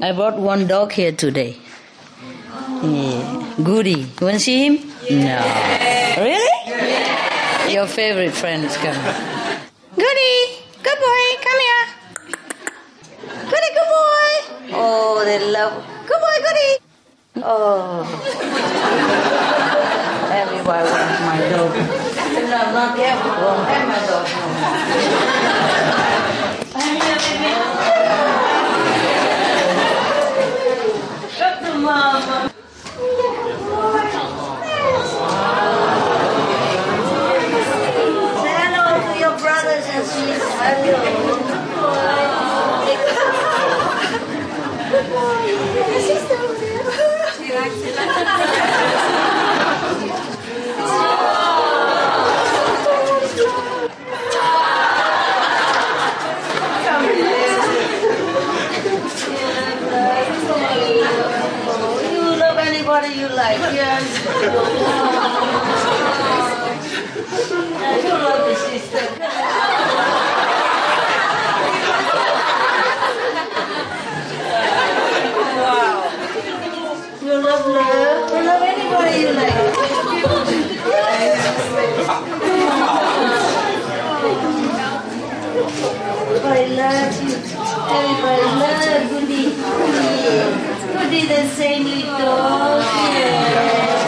I brought one dog here today. Yeah. Goody. You want to see him? No. Really? Your favorite friend is coming. Goody. Good boy. Come here. Goody, good boy. Oh, they love. Good boy, Goody. Oh. Everybody wants my dog. No, not careful. Won't have my dog no more. Come here, baby. Come to mama. Say hello to your brothers and sisters. Hello. You love anybody you like, yes. you love the sister. Wow. You love love. You love anybody you like. Everybody loves you. Everybody loves Goody. Goody the saintly dog. Yeah.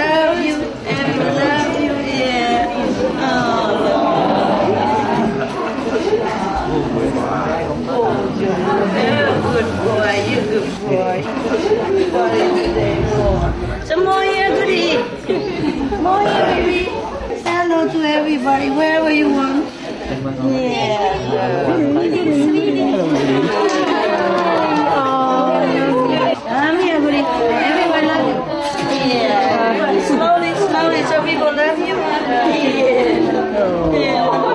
hello to everybody wherever you want. Yeah. Come here. Everybody love you. Yeah. Uh, slowly, slowly, so people love you. Yeah. Yeah.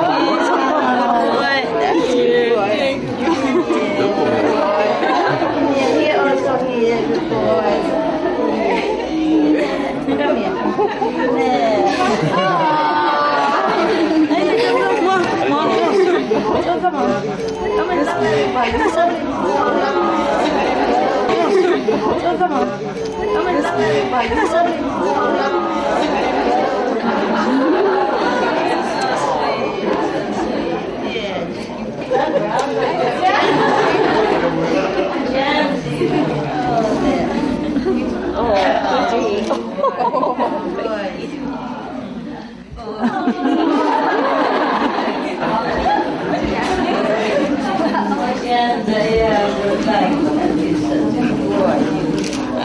Yeah. Hey, come on, come on, come on, come on. Come on. Come and love everybody. So come on. Come and love everybody.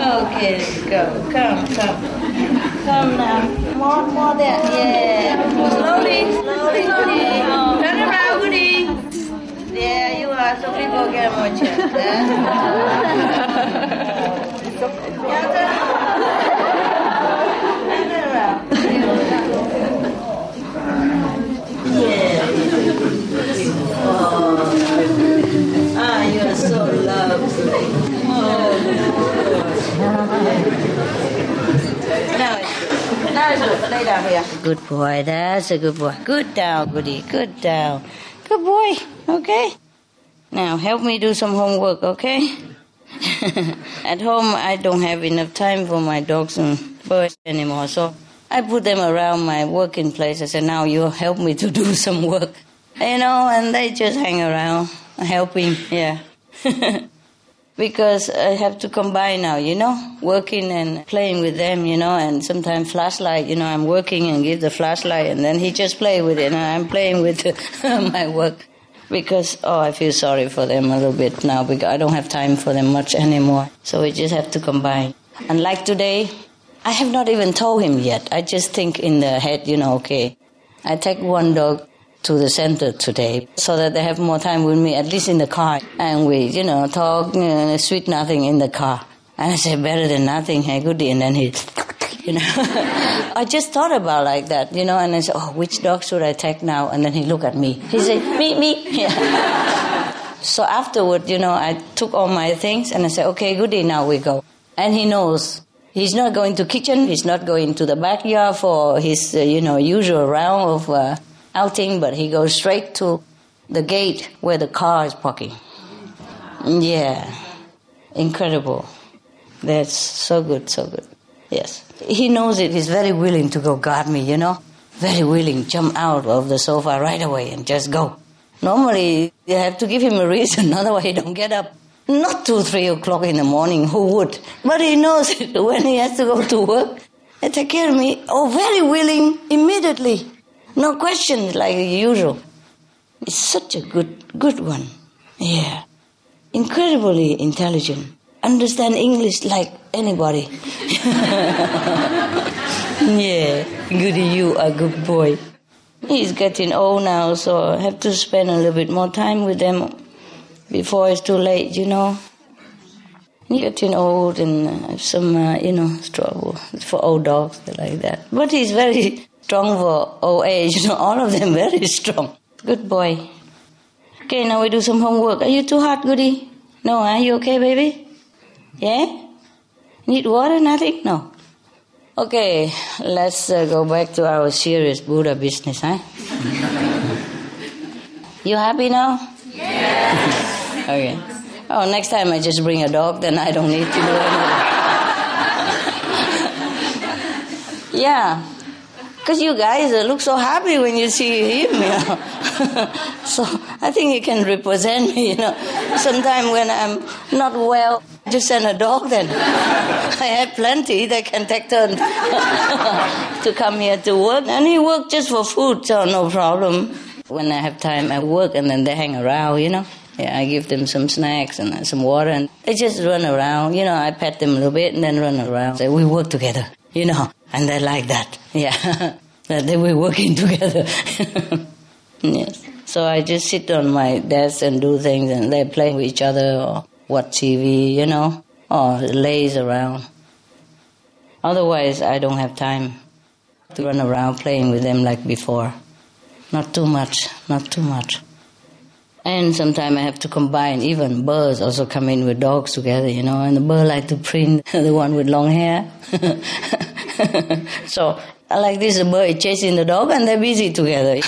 Okay, let's go. Come, come. Come now. More, more there. Yeah. Slowly, slowly, goody. Turn around, goody. There you are. So people get more chance. Huh? here. Good boy. That's a good boy. Good down, goody. Good down. Good boy. Okay. Now help me do some homework, okay? At home, I don't have enough time for my dogs and birds anymore, so I put them around my working place. I said, now you help me to do some work. You know, and they just hang around, helping, yeah. because I have to combine now, you know, working and playing with them, you know, and sometimes flashlight, you know, I'm working and give the flashlight and then he just play with it and I'm playing with my work because, oh, I feel sorry for them a little bit now because I don't have time for them much anymore. So we just have to combine. And like today, I have not even told him yet. I just think in the head, you know, okay, I take one dog to the center today so that they have more time with me, at least in the car. And we, you know, talk uh, sweet nothing in the car. And I said, better than nothing, hey, goody. And then he, you know, I just thought about like that, you know, and I said, oh, which dog should I take now? And then he looked at me. He said, me, me. Yeah. so afterward, you know, I took all my things and I said, okay, goody, now we go. And he knows. He's not going to kitchen. He's not going to the backyard for his, uh, you know, usual round of uh, outing, but he goes straight to the gate where the car is parking. Yeah, incredible. That's so good, so good. Yes. He knows it. He's very willing to go guard me, you know? Very willing, jump out of the sofa right away and just go. Normally, you have to give him a reason, otherwise he don't get up. Not two, three o'clock in the morning, who would? But he knows it when he has to go to work. They take care of me. Oh, very willing, immediately. No questions like usual. It's such a good, good one. Yeah. Incredibly intelligent. Understand English like anybody. yeah. Goody, you a good boy. He's getting old now, so I have to spend a little bit more time with them before it's too late, you know. He's getting old and some, uh, you know, trouble for old dogs like that. But he's very strong for old age. You know, all of them very strong. Good boy. Okay, now we do some homework. Are you too hot, Goody? No, are you okay, baby? Yeah? Need water? Nothing? No. Okay, let's uh, go back to our serious Buddha business, huh? you happy now? Yes. okay. Oh, next time I just bring a dog, then I don't need to do anything. yeah. Because you guys uh, look so happy when you see him, you know. so I think he can represent me, you know. Sometime when I'm not well, just send a dog then. I have plenty that can take turn to come here to work. And he work just for food, so no problem. When I have time, I work and then they hang around, you know. Yeah, I give them some snacks and uh, some water and they just run around. You know, I pet them a little bit and then run around. So we work together, you know. And they like that. Yeah. that they were working together. yes. So I just sit on my desk and do things and they play with each other or watch TV, you know, or lays around. Otherwise, I don't have time to run around playing with them like before. Not too much, not too much. And sometimes I have to combine, even birds also come in with dogs together, you know, and the bird like to print the one with long hair. so I like this, bird chasing the dog and they're busy together.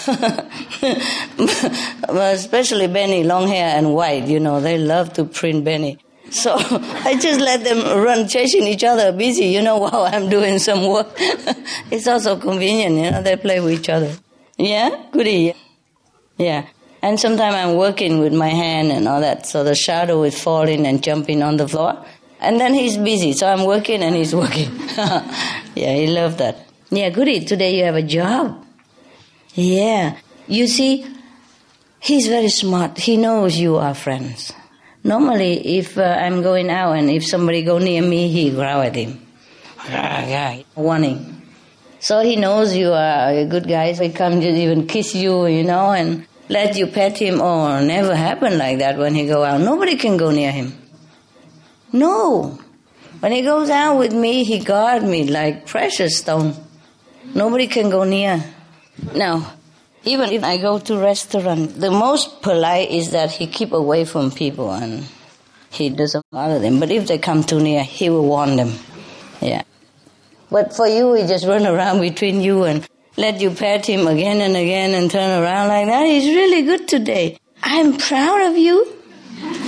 Especially Benny, long hair and white, you know, they love to print Benny. So I just let them run chasing each other, busy, you know, while I'm doing some work. it's also convenient, you know, they play with each other. Yeah? Goody. Yeah. And sometimes I'm working with my hand and all that, so the shadow is falling and jumping on the floor. And then he's busy, so I'm working and he's working. yeah, he loved that. Yeah, goody, today you have a job. Yeah. You see, he's very smart. He knows you are friends. Normally, if uh, I'm going out and if somebody go near me, he growl at him. Warning. So he knows you are a good guy. So he comes even kiss you, you know, and let you pet him. Oh, never happen like that when he go out. Nobody can go near him. No. When he goes out with me, he guard me like precious stone. Nobody can go near. Now, even if I go to restaurant, the most polite is that he keep away from people and he doesn't bother them. But if they come too near, he will warn them. Yeah. But for you, he just run around between you and let you pet him again and again and turn around like that. He's really good today. I'm proud of you.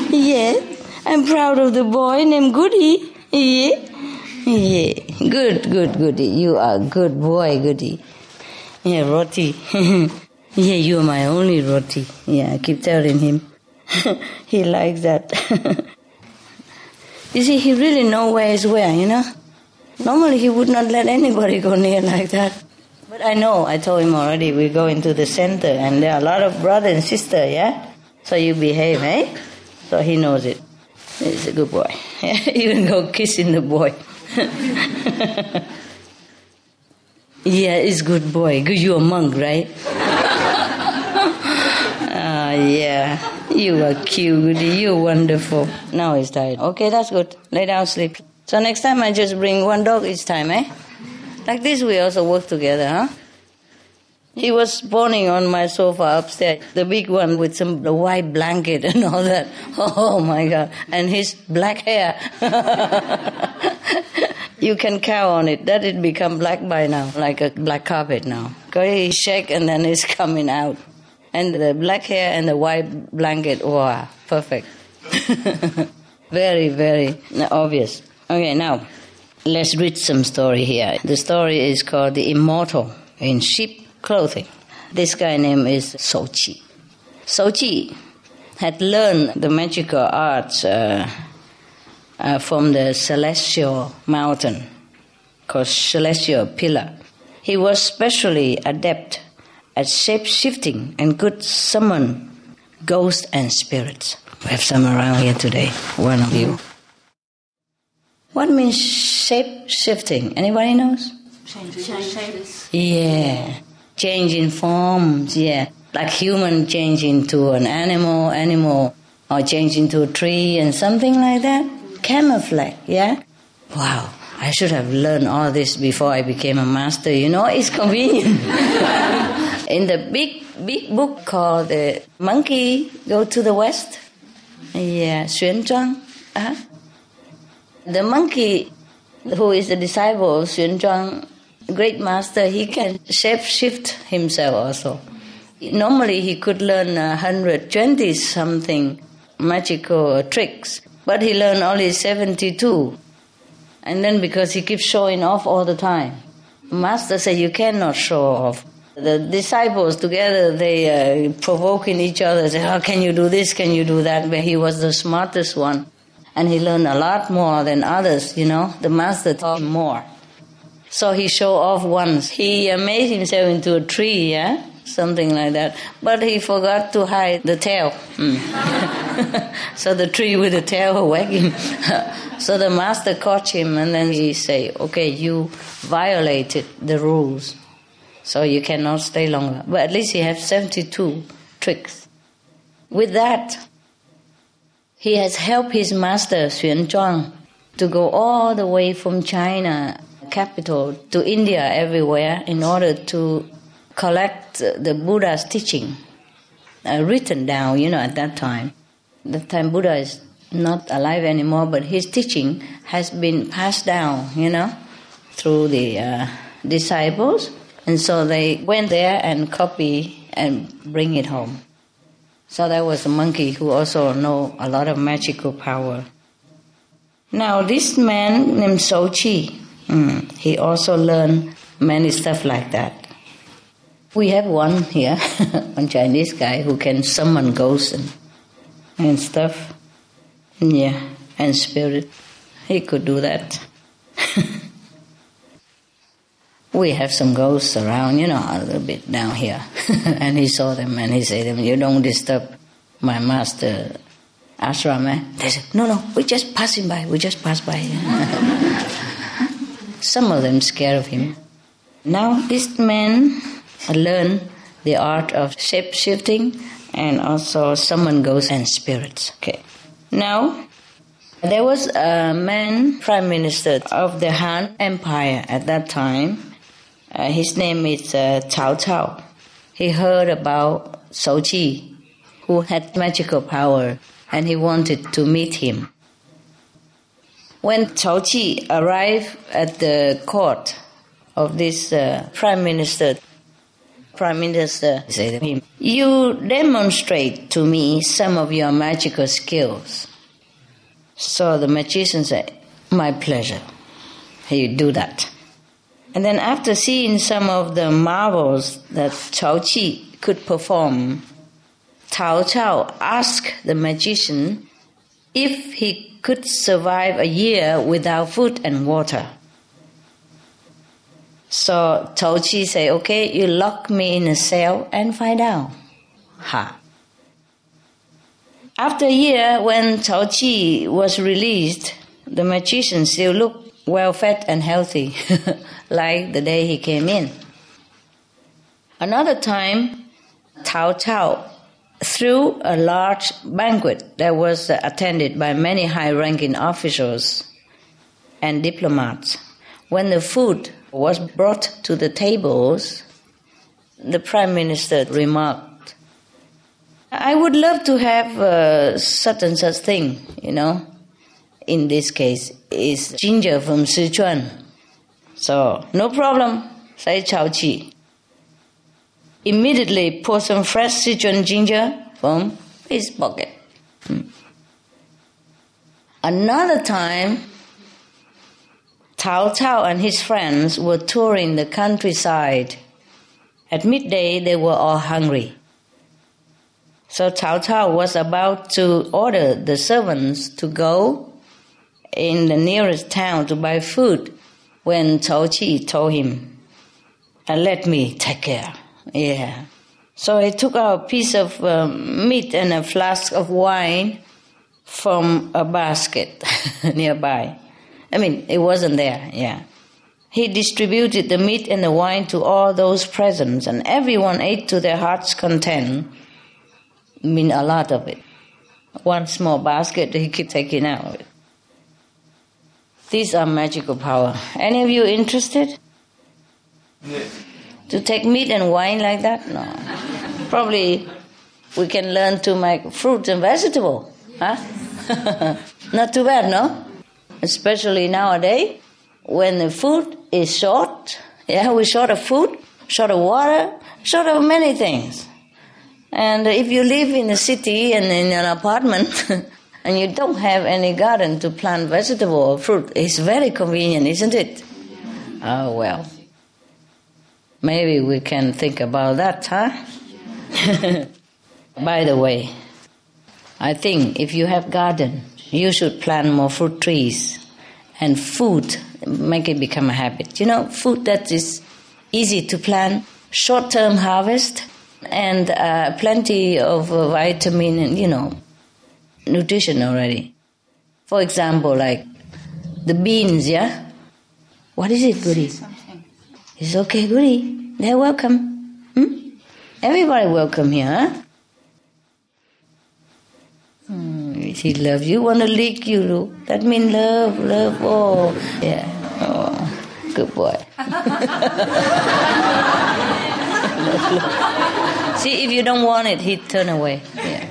Yeah. I'm proud of the boy named Goody. Yeah. Yeah. Good, good, Goody. You are good boy, Goody. Yeah, Roti. yeah, you are my only Roti. Yeah, I keep telling him. he likes that. you see, he really know where is where, you know? Normally he would not let anybody go near like that. But I know, I told him already, we go into the center and there are a lot of brother and sister, yeah? So you behave, eh? So he knows it. He's a good boy. Even go kissing the boy. yeah, he's good boy. Good, you a monk, right? yeah. You are cute. You're wonderful. Now he's tired. Okay, that's good. Lay down, sleep. So next time I just bring one dog each time, eh? Like this, we also work together, huh? He was spawning on my sofa upstairs, the big one with some white blanket and all that. Oh my God. And his black hair. you can count on it. That it become black by now, like a black carpet now. Because he shake and then it's coming out. And the black hair and the white blanket, wow, perfect. very, very obvious. Okay, now let's read some story here. The story is called The Immortal in Sheep clothing. This guy name is Sochi. Sochi had learned the magical arts uh, uh, from the celestial mountain called celestial pillar. He was specially adept at shape shifting and could summon ghosts and spirits. We have some around here today. One of you. What means shape shifting? Anybody knows? Change shapes. Yeah changing forms, yeah. Like human changing to an animal, animal or changing to a tree and something like that. Camouflage, yeah? Wow, I should have learned all this before I became a master, you know, it's convenient. In the big, big book called The Monkey Go to the West, yeah, Xuan Zhuang, uh-huh. the monkey who is the disciple of Xuan Zhuang great master, he can shape shift himself also. Normally, he could learn 120 something magical tricks, but he learned only 72. And then because he keeps showing off all the time, master said, You cannot show off. The disciples together, they uh, provoking each other, say, How can you do this? Can you do that? But he was the smartest one. And he learned a lot more than others, you know. The master taught him more. So he show off once. He made himself into a tree, yeah? Something like that. But he forgot to hide the tail. Mm. so the tree with the tail wagging. so the master caught him and then he say, okay, you violated the rules. So you cannot stay longer. But at least he has 72 tricks. With that, he has helped his master, Xuan Zhuang, to go all the way from China capital to India everywhere in order to collect the Buddha's teaching uh, written down, you know, at that time. That time Buddha is not alive anymore, but his teaching has been passed down, you know, through the uh, disciples. And so they went there and copy and bring it home. So there was a monkey who also know a lot of magical power. Now this man named Sochi, Mm. He also learned many stuff like that. We have one here, one Chinese guy who can summon ghosts and, and stuff. Yeah, and spirit. He could do that. we have some ghosts around, you know, a little bit down here. and he saw them and he said, You don't disturb my master ashram. Eh? They said, No, no, we just passing by, we just pass by. Some of them scared of him. Now this man learn the art of shape shifting and also summon ghosts and spirits. Okay. Now there was a man prime minister of the Han Empire at that time. Uh, his name is uh, Cao Cao. He heard about Shou Qi, who had magical power, and he wanted to meet him. When Cao Qi arrived at the court of this uh, prime minister, prime minister said to him, "You demonstrate to me some of your magical skills." So the magician said, "My pleasure. He do that." And then after seeing some of the marvels that Cao Qi could perform, Cao Cao asked the magician if he could survive a year without food and water. So Qi say, okay, you lock me in a cell and find out. Ha. After a year, when Qi was released, the magician still looked well fed and healthy, like the day he came in. Another time, Cao Cao threw a large banquet that was attended by many high ranking officials and diplomats. When the food was brought to the tables, the prime minister remarked, I would love to have uh, such and such thing, you know. In this case, is ginger from Sichuan. So, no problem, say Chao Chi. Immediately pour some fresh Sichuan ginger from his pocket. Hmm. Another time, Cao Cao and his friends were touring the countryside. At midday, they were all hungry. So Cao Cao was about to order the servants to go in the nearest town to buy food when Cao Qi told him, and let me take care. Yeah. So he took out a piece of um, meat and a flask of wine from a basket nearby. I mean, it wasn't there, yeah. He distributed the meat and the wine to all those present, and everyone ate to their heart's content. I mean, a lot of it. One small basket he kept taking out. These are magical power. Any of you interested? Yes. To take meat and wine like that? No. Probably we can learn to make fruit and vegetable. Huh? Not too bad, no? Especially nowadays when the food is short. Yeah, we're short of food, short of water, short of many things. And if you live in a city and in an apartment and you don't have any garden to plant vegetable or fruit, it's very convenient, isn't it? Oh, well. Maybe we can think about that, huh? By the way, I think if you have garden, you should plant more fruit trees and food, make it become a habit. You know, food that is easy to plant, short-term harvest, and uh, plenty of uh, vitamin and you know, nutrition already. For example, like the beans, yeah. What is it, Goody? It's okay, Goody. They're welcome. Hmm? Everybody welcome here, huh? Hmm, he loves you, want to lick you. That means love, love. Oh, yeah. Oh, good boy. See, if you don't want it, he'd turn away. Yeah.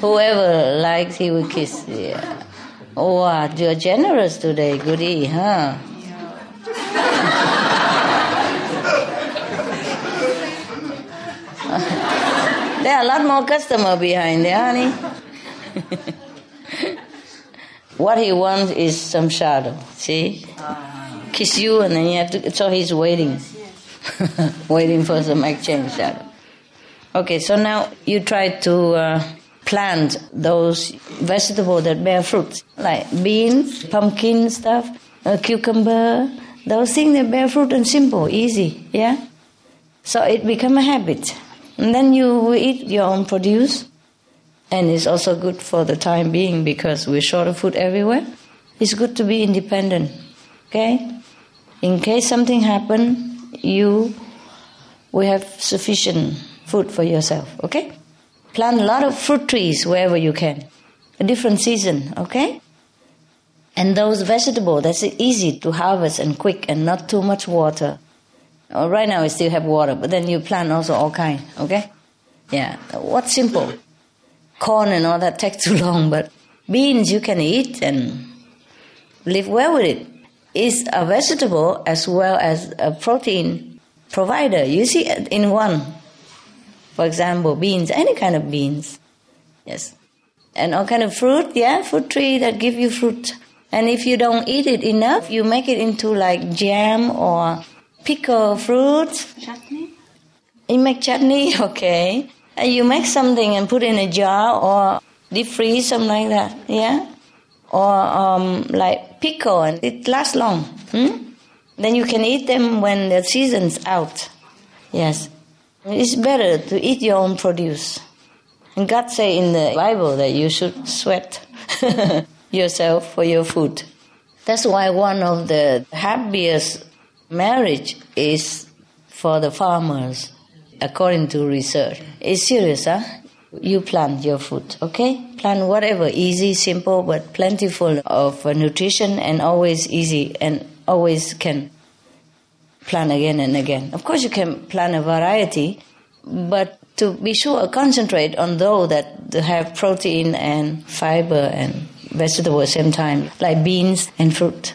Whoever likes, he will kiss. Yeah. Oh, wow, you're generous today, goody, huh? there are a lot more customer behind there, honey. what he wants is some shadow. See, kiss you, and then you have to. So he's waiting, waiting for some exchange shadow. Okay, so now you try to uh, plant those vegetables that bear fruits, like beans, pumpkin stuff, uh, cucumber. Those things that bear fruit and simple, easy. Yeah. So it become a habit, and then you eat your own produce and it's also good for the time being because we're short of food everywhere. It's good to be independent. Okay? In case something happen, you will have sufficient food for yourself. Okay? Plant a lot of fruit trees wherever you can. A different season, okay? And those vegetables, that's easy to harvest and quick and not too much water. Right now we still have water, but then you plant also all kind, okay? Yeah. What's simple? corn and all that takes too long, but beans you can eat and live well with it. It's a vegetable as well as a protein provider. You see it in one. For example, beans, any kind of beans. Yes. And all kind of fruit, yeah, fruit tree that give you fruit. And if you don't eat it enough, you make it into like jam or pickle fruits. Chutney? You make chutney, okay. Uh, you make something and put in a jar or deep freeze, something like that, yeah? Or um, like pickle, and it lasts long. Hmm? Then you can eat them when the season's out. Yes. It's better to eat your own produce. And God say in the Bible that you should sweat yourself for your food. That's why one of the happiest marriage is for the farmers according to research. It's serious, huh? you plant your food, okay? Plant whatever, easy, simple, but plentiful of nutrition and always easy and always can plant again and again. Of course, you can plant a variety, but to be sure, concentrate on those that have protein and fiber and vegetable at the same time, like beans and fruit.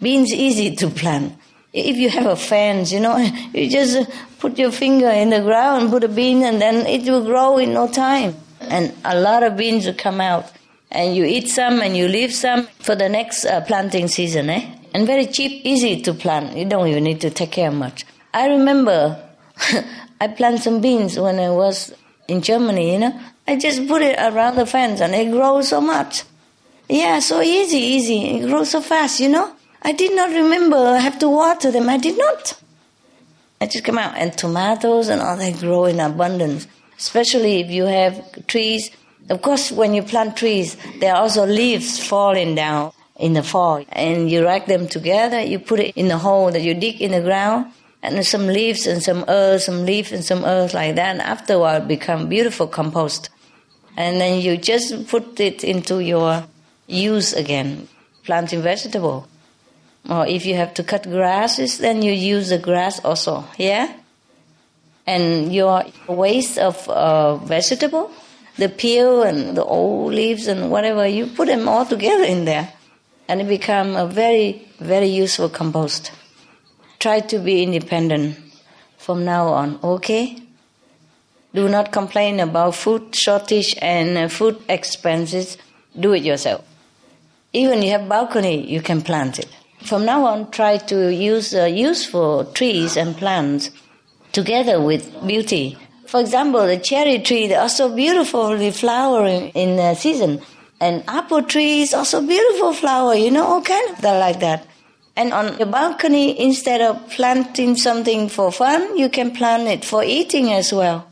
Beans easy to plant. If you have a fence, you know, you just put your finger in the ground, put a bean, and then it will grow in no time. And a lot of beans will come out. And you eat some and you leave some for the next uh, planting season, eh? And very cheap, easy to plant. You don't even need to take care much. I remember I planted some beans when I was in Germany, you know. I just put it around the fence and it grows so much. Yeah, so easy, easy. It grows so fast, you know. I did not remember I have to water them. I did not. I just come out and tomatoes and all they grow in abundance. Especially if you have trees. Of course, when you plant trees, there are also leaves falling down in the fall. And you rack them together, you put it in the hole that you dig in the ground, and some leaves and some earth, some leaf and some earth like that. And afterward, become beautiful compost. And then you just put it into your use again, planting vegetable. Or if you have to cut grasses, then you use the grass also, yeah? And your waste of uh, vegetable, the peel and the old leaves and whatever, you put them all together in there. And it become a very, very useful compost. Try to be independent from now on, okay? Do not complain about food shortage and uh, food expenses. Do it yourself. Even you have balcony, you can plant it. From now on, try to use uh, useful trees and plants together with beauty. For example, the cherry tree, they are so beautifully flowering in the season. And apple trees also beautiful flower, you know, all kind of like that. And on your balcony, instead of planting something for fun, you can plant it for eating as well.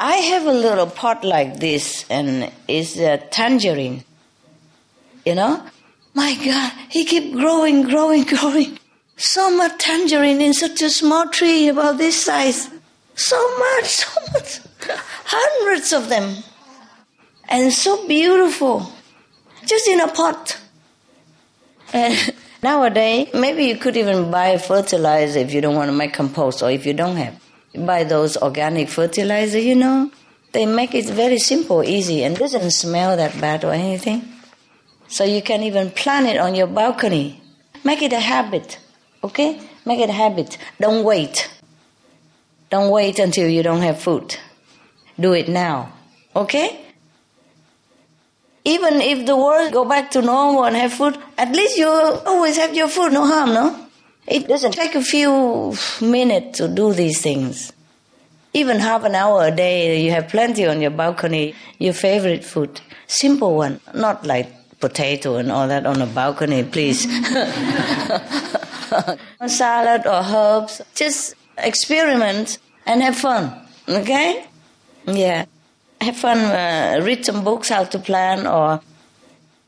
I have a little pot like this, and it's a tangerine. You know, my God, he kept growing, growing, growing. So much tangerine in such a small tree about this size. So much, so much. Hundreds of them. And so beautiful. Just in a pot. And nowadays, maybe you could even buy fertilizer if you don't want to make compost or if you don't have. Buy those organic fertilizer, you know. They make it very simple, easy, and doesn't smell that bad or anything. So you can even plant it on your balcony. Make it a habit, okay? Make it a habit. Don't wait. Don't wait until you don't have food. Do it now, okay? Even if the world go back to normal and have food, at least you always have your food, no harm, no? It doesn't take a few minutes to do these things. Even half an hour a day, you have plenty on your balcony, your favorite food. Simple one, not like potato and all that on a balcony, please. salad or herbs. Just experiment and have fun. Okay? Yeah. Have fun. Uh, read some books how to plan, or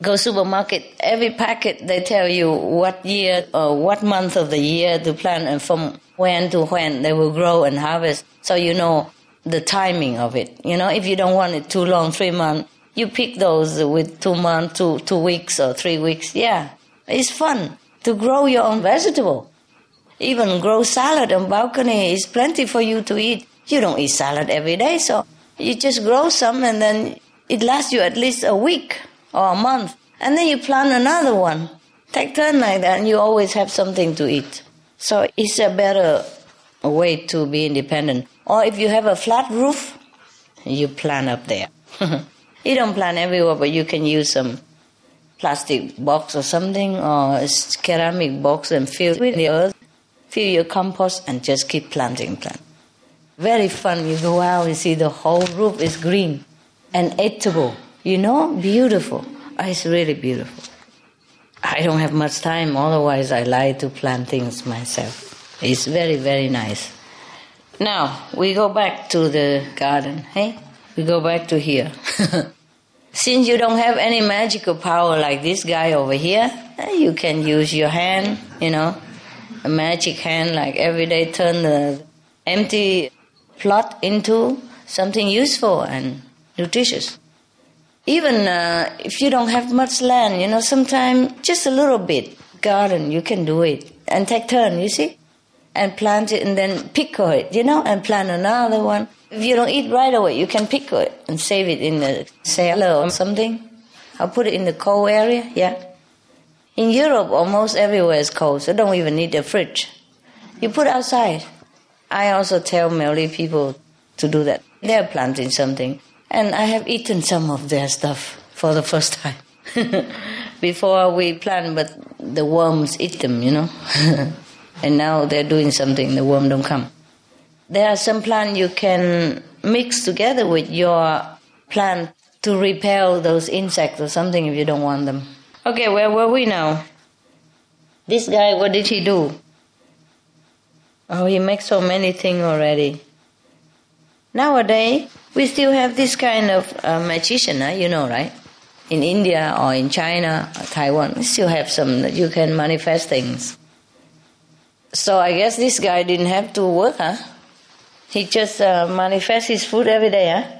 go supermarket. Every packet they tell you what year or what month of the year to plant and from when to when they will grow and harvest. So you know the timing of it. You know, if you don't want it too long, three months, you pick those with two months, two, two weeks or three weeks. Yeah, it's fun to grow your own vegetable. Even grow salad on balcony is plenty for you to eat. You don't eat salad every day, so you just grow some and then it lasts you at least a week or a month. And then you plant another one. Take turn like that and you always have something to eat. So it's a better way to be independent. Or if you have a flat roof, you plant up there. You don't plant everywhere, but you can use some plastic box or something or a ceramic box and fill with the earth, fill your compost and just keep planting plant. Very fun. You go out and see the whole roof is green and edible. You know, beautiful. Oh, it's really beautiful. I don't have much time, otherwise I like to plant things myself. It's very, very nice. Now we go back to the garden, hey? We go back to here. Since you don't have any magical power like this guy over here, eh, you can use your hand, you know, a magic hand, like every day turn the empty plot into something useful and nutritious. Even uh, if you don't have much land, you know, sometimes just a little bit garden, you can do it and take turn, you see? And plant it and then pickle it, you know, and plant another one. If you don't eat right away, you can pickle it and save it in the cellar or something. I'll put it in the cold area, yeah. In Europe, almost everywhere is cold, so don't even need a fridge. You put outside. I also tell Malay people to do that. They're planting something. And I have eaten some of their stuff for the first time. Before we plant, but the worms eat them, you know. and now they're doing something, the worm don't come. There are some plants you can mix together with your plant to repel those insects or something if you don't want them. Okay, where were we now? This guy, what did he do? Oh, he makes so many things already. Nowadays, we still have this kind of uh, magician, uh, you know, right? In India or in China or Taiwan, we still have some that you can manifest things. So I guess this guy didn't have to work, huh? He just uh, manifests his food every day,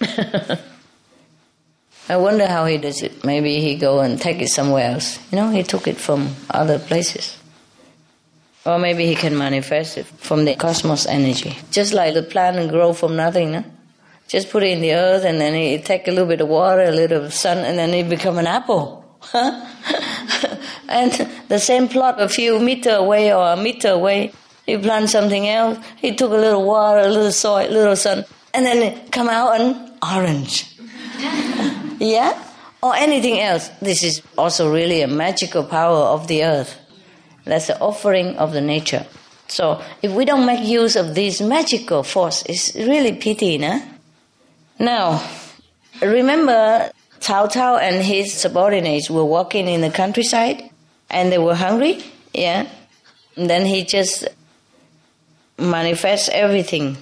huh? I wonder how he does it. Maybe he go and take it somewhere else. You know, he took it from other places. Or maybe he can manifest it from the cosmos energy. Just like the plant grow from nothing, no? Just put it in the earth and then it take a little bit of water, a little sun, and then it become an apple. and the same plot a few meter away or a meter away, you plant something else, he took a little water, a little soil, a little sun, and then it come out an orange. Yeah? Or anything else. This is also really a magical power of the earth. That's the offering of the nature. So if we don't make use of this magical force, it's really pity, no? Now, remember Cao Cao and his subordinates were walking in the countryside and they were hungry? Yeah? And then he just manifests everything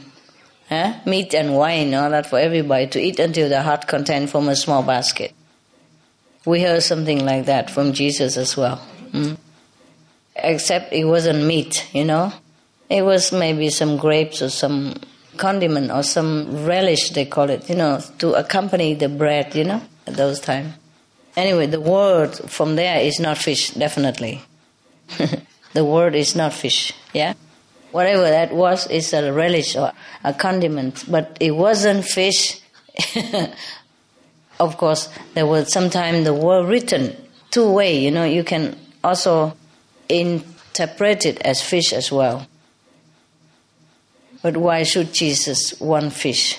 eh? meat and wine, all that for everybody to eat until the heart content from a small basket. We heard something like that from Jesus as well. Mm? Except it wasn't meat, you know. It was maybe some grapes or some condiment or some relish, they call it, you know, to accompany the bread, you know, at those times. Anyway, the word from there is not fish, definitely. the word is not fish, yeah? Whatever that was is a relish or a condiment, but it wasn't fish. of course, there was sometimes the word written two way. You know, you can also interpret it as fish as well. But why should Jesus want fish?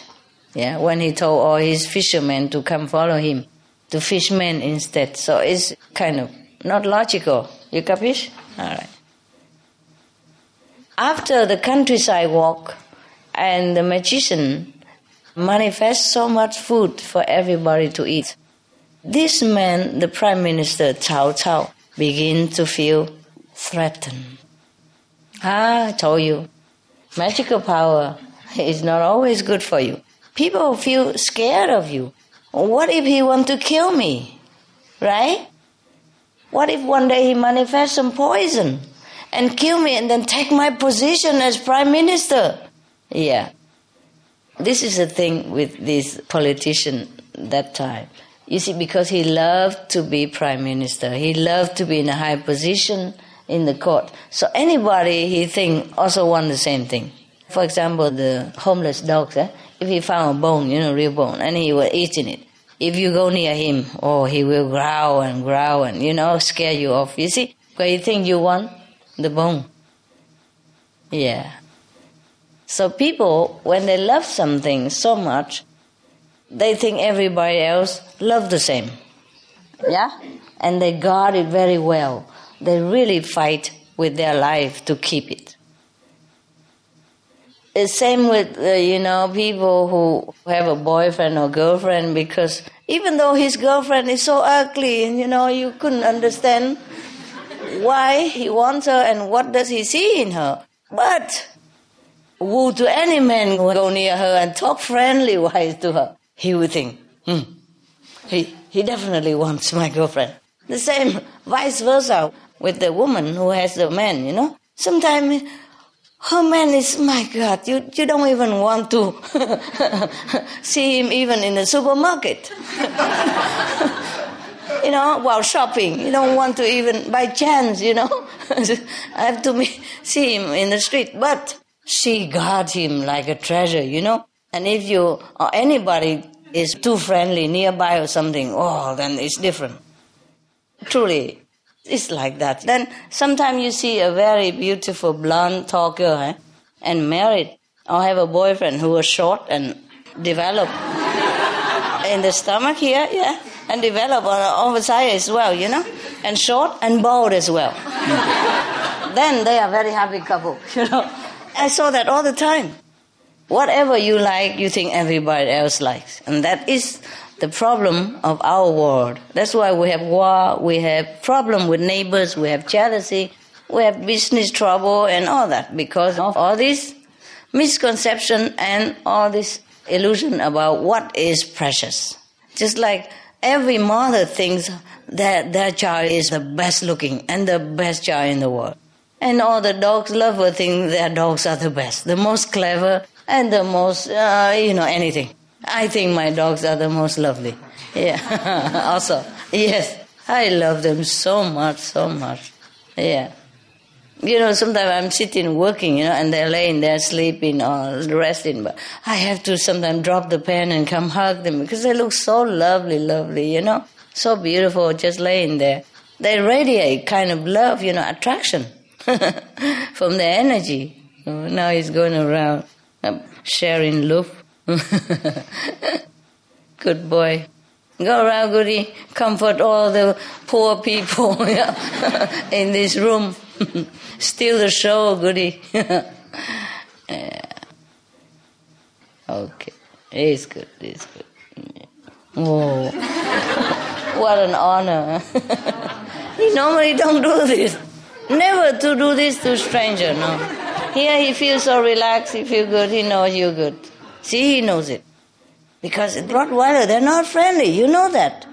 Yeah, when he told all his fishermen to come follow him, to fish men instead. So it's kind of not logical. You capish? All right. After the countryside walk and the magician manifests so much food for everybody to eat, this man, the prime minister Cao Cao, begin to feel threatened. Ah, I told you, magical power is not always good for you. People feel scared of you. What if he want to kill me? Right? What if one day he manifests some poison? And kill me and then take my position as prime minister. Yeah. This is the thing with this politician that time. You see, because he loved to be prime minister, he loved to be in a high position in the court. So anybody he think also want the same thing. For example, the homeless dogs, eh? if he found a bone, you know, real bone, and he was eating it, if you go near him, oh, he will growl and growl and, you know, scare you off. You see, what you think you want? The bone. Yeah. So people, when they love something so much, they think everybody else love the same. Yeah? And they guard it very well. They really fight with their life to keep it. It's same with, uh, you know, people who have a boyfriend or girlfriend because even though his girlfriend is so ugly and, you know, you couldn't understand why he wants her and what does he see in her. But woe to any man who go near her and talk friendly wise to her. He would think, hmm, he, he definitely wants my girlfriend. The same vice versa with the woman who has the man, you know. Sometimes, her man, is, my God, you, you don't even want to see him even in the supermarket. you know, while shopping. You don't want to even, by chance, you know, I have to be, see him in the street. But she got him like a treasure, you know. And if you, or anybody is too friendly nearby or something, oh, then it's different. Truly, it's like that. Then sometimes you see a very beautiful blonde tall girl eh, and married or have a boyfriend who was short and developed in the stomach here, yeah, and develop on side as well, you know, and short and bald as well. Hmm. then they are very happy couple, you know. I saw that all the time. Whatever you like, you think everybody else likes. And that is the problem of our world. That's why we have war, we have problem with neighbors, we have jealousy, we have business trouble and all that because of all this misconception and all this illusion about what is precious. Just like every mother thinks that their child is the best looking and the best child in the world. And all the dogs lover think their dogs are the best, the most clever, and the most, uh, you know, anything. I think my dogs are the most lovely. Yeah, also. Yes, I love them so much, so much. Yeah. You know, sometimes I'm sitting working, you know, and they're laying there sleeping or resting, but I have to sometimes drop the pen and come hug them because they look so lovely, lovely, you know, so beautiful just laying there. They radiate kind of love, you know, attraction from the energy. Now he's going around um, sharing love. Good boy. Go around, goody. Comfort all the poor people in this room. Steal the show, goody. yeah. Okay. It's good. It's good. Oh, what an honor. he normally don't do this. Never to do this to stranger, no. Here he feels so relaxed, he feels good, he knows you're good. See, he knows it. Because Rottweiler, they're not friendly, you know that.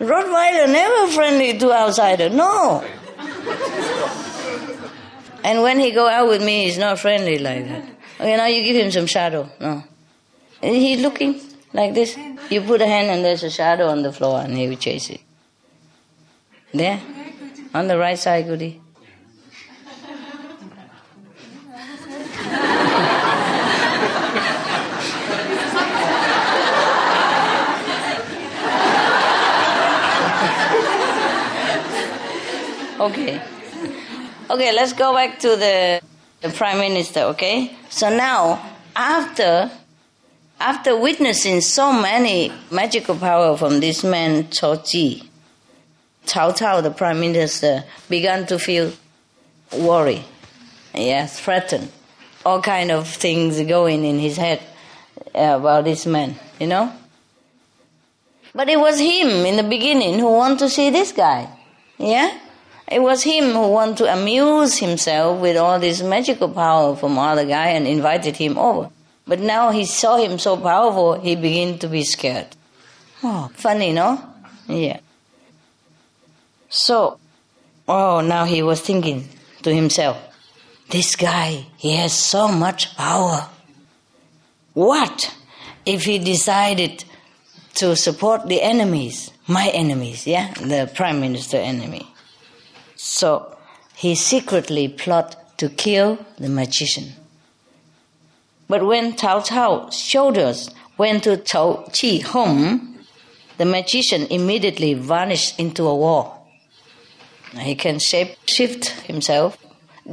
Rottweiler never friendly to outsider, no. and when he go out with me, he's not friendly like that. Okay, now you give him some shadow, no. And He's looking like this. You put a hand and there's a shadow on the floor and he will chase it. There, on the right side, goody. Okay. Okay, let's go back to the, the prime minister, okay? So now, after after witnessing so many magical power from this man Cao Ji, Cao Cao, the prime minister, began to feel worry, yeah, threatened, all kind of things going in his head about this man, you know. But it was him in the beginning who wanted to see this guy, yeah. It was him who wanted to amuse himself with all this magical power from other guy and invited him over. But now he saw him so powerful, he began to be scared. Oh, funny, no? Yeah. So, oh, now he was thinking to himself, this guy, he has so much power. What if he decided to support the enemies, my enemies, yeah, the prime minister enemy? So he secretly plot to kill the magician. But when Cao Cao's soldiers went to Cao Qi's home, the magician immediately vanished into a wall. He can shape shift himself,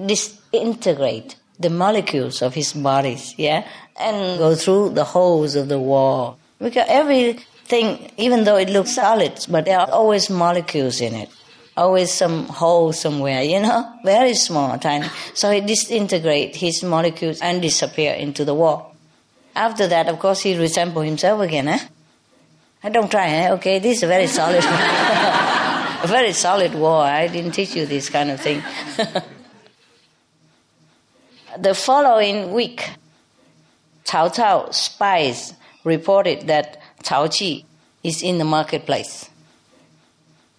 disintegrate the molecules of his bodies, yeah, and go through the holes of the wall. Because everything, even though it looks solid, but there are always molecules in it always some hole somewhere, you know, very small, tiny. So he disintegrate his molecules and disappear into the wall. After that, of course, he resemble himself again, eh? I don't try, eh? Okay, this is a very solid, a very solid wall. I didn't teach you this kind of thing. the following week, Cao Cao spies reported that Cao Qi is in the marketplace.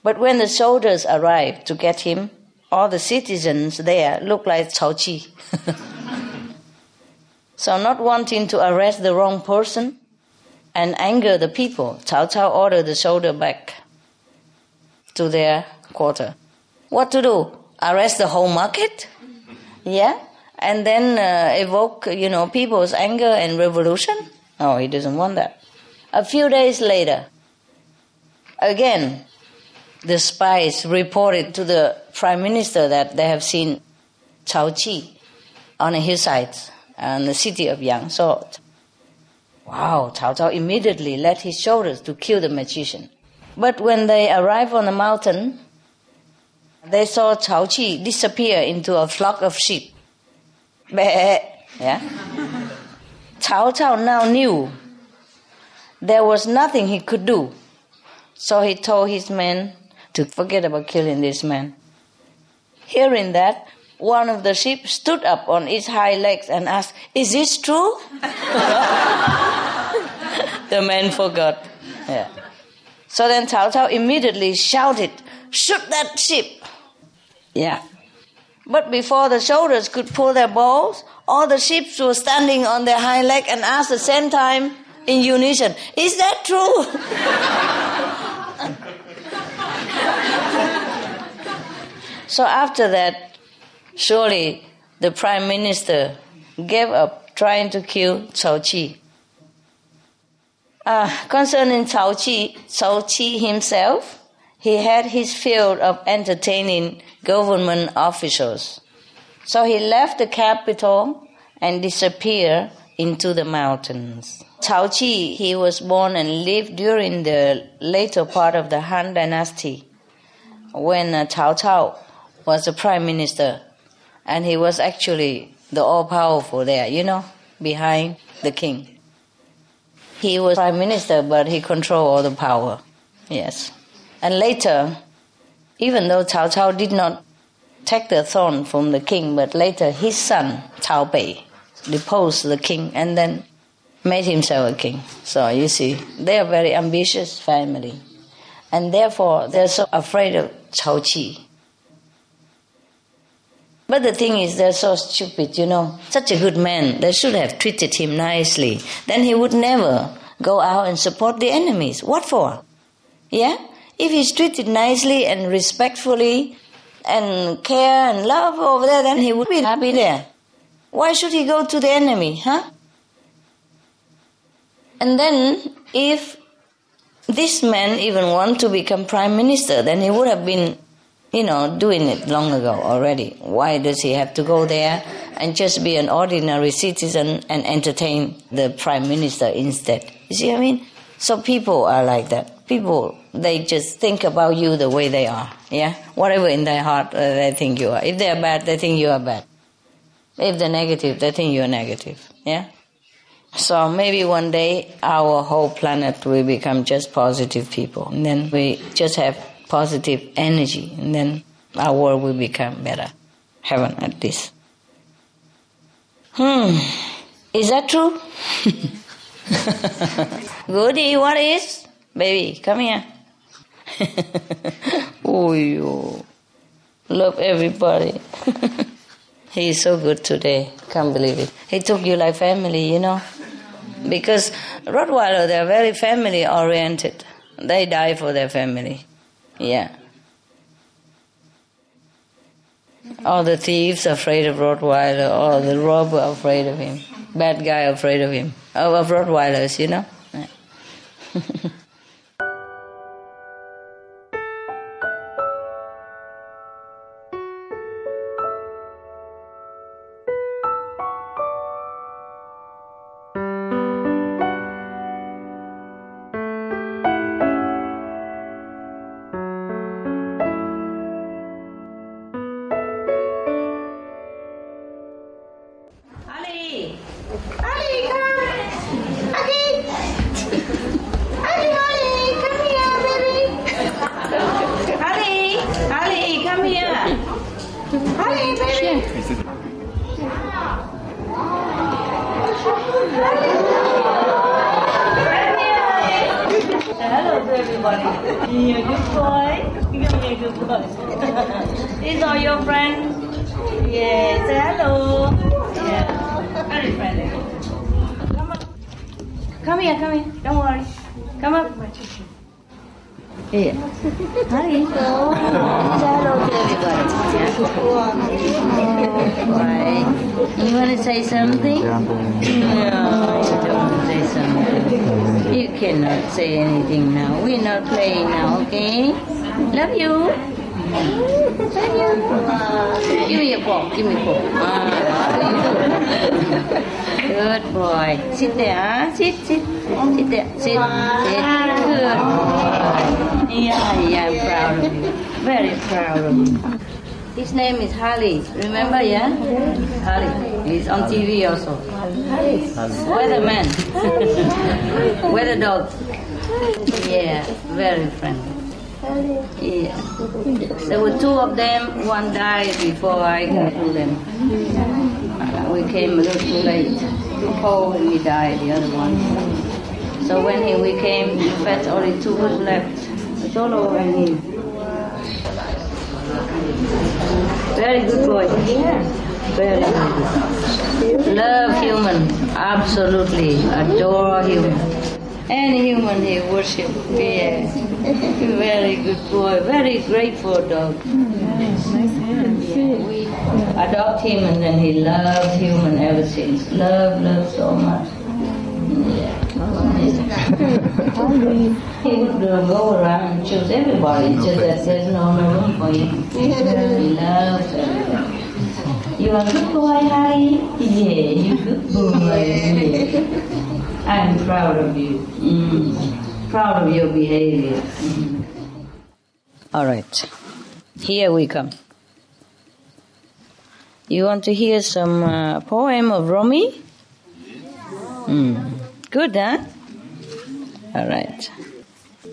But when the soldiers arrived to get him, all the citizens there looked like Cao Qi. So, not wanting to arrest the wrong person and anger the people, Cao Cao ordered the soldier back to their quarter. What to do? Arrest the whole market? Yeah? And then uh, evoke, you know, people's anger and revolution? No, he doesn't want that. A few days later, again, the spies reported to the prime minister that they have seen Cao Qi on a hillside in the city of Yang. So, wow, Cao Cao immediately led his soldiers to kill the magician. But when they arrived on the mountain, they saw Cao Qi disappear into a flock of sheep. Yeah? Cao Cao now knew there was nothing he could do. So he told his men to forget about killing this man. Hearing that, one of the sheep stood up on its hind legs and asked, Is this true? the man forgot. Yeah. So then Cao Cao immediately shouted, Shoot that sheep! Yeah. But before the soldiers could pull their bows, all the sheep were standing on their hind leg and asked the same time in unison, Is that true? so after that, surely the prime minister gave up trying to kill Cao Qi. Uh, concerning Cao Qi, Cao Qi himself, he had his field of entertaining government officials. So he left the capital and disappeared into the mountains. Cao Qi, he was born and lived during the later part of the Han Dynasty when uh, Cao Cao was the prime minister and he was actually the all powerful there, you know, behind the king. He was prime minister, but he controlled all the power. Yes. And later, even though Cao Cao did not take the throne from the king, but later his son, Cao Pi, deposed the king and then made himself a king. So you see, they are very ambitious family. And therefore, they're so afraid of Cao Qi. But the thing is, they're so stupid, you know. Such a good man, they should have treated him nicely. Then he would never go out and support the enemies. What for? Yeah? If he's treated nicely and respectfully and care and love over there, then he would be happy there. Why should he go to the enemy, huh? And then, if this man even want to become prime minister, then he would have been you know, doing it long ago already. Why does he have to go there and just be an ordinary citizen and entertain the prime minister instead? You see what I mean? So people are like that. People, they just think about you the way they are. Yeah? Whatever in their heart uh, they think you are. If they are bad, they think you are bad. If they're negative, they think you're negative. Yeah? So maybe one day our whole planet will become just positive people. And then we just have positive energy, and then our world will become better. Heaven at this. Hmm, is that true? Goody, what is? Baby, come here. oh, you love everybody. he is so good today. Can't believe it. He took you like family, you know. Because Rottweiler, they're very family oriented. They die for their family. Yeah. All the thieves afraid of Rottweiler, all the robber afraid of him, bad guy afraid of him, of Rottweilers, you know. Yeah. His name is Harley. Remember, yeah? Harley. He's on TV also. Weatherman. Weather dog. Yeah, very friendly. Yeah. There were two of them. One died before I got to them. Uh, we came a little too late. Too cold and he died, the other one. So when he, we came, in fact, only two was left. Solo and he. Very good boy. Very good. Love human. Absolutely. Adore human. Any human he worship. Yeah. Very good boy. Very grateful dog. Yeah, we adopt him and then he loved human ever since. Love, love so much. He would uh, go around and choose everybody, just that there's no room for. He loves everybody. You are good boy, Harry? Yeah, you good boy. Yeah. I'm proud of you. Mm. Proud of your behavior. Mm. All right. Here we come. You want to hear some uh, poem of Rumi? Mm. Good, huh? All right.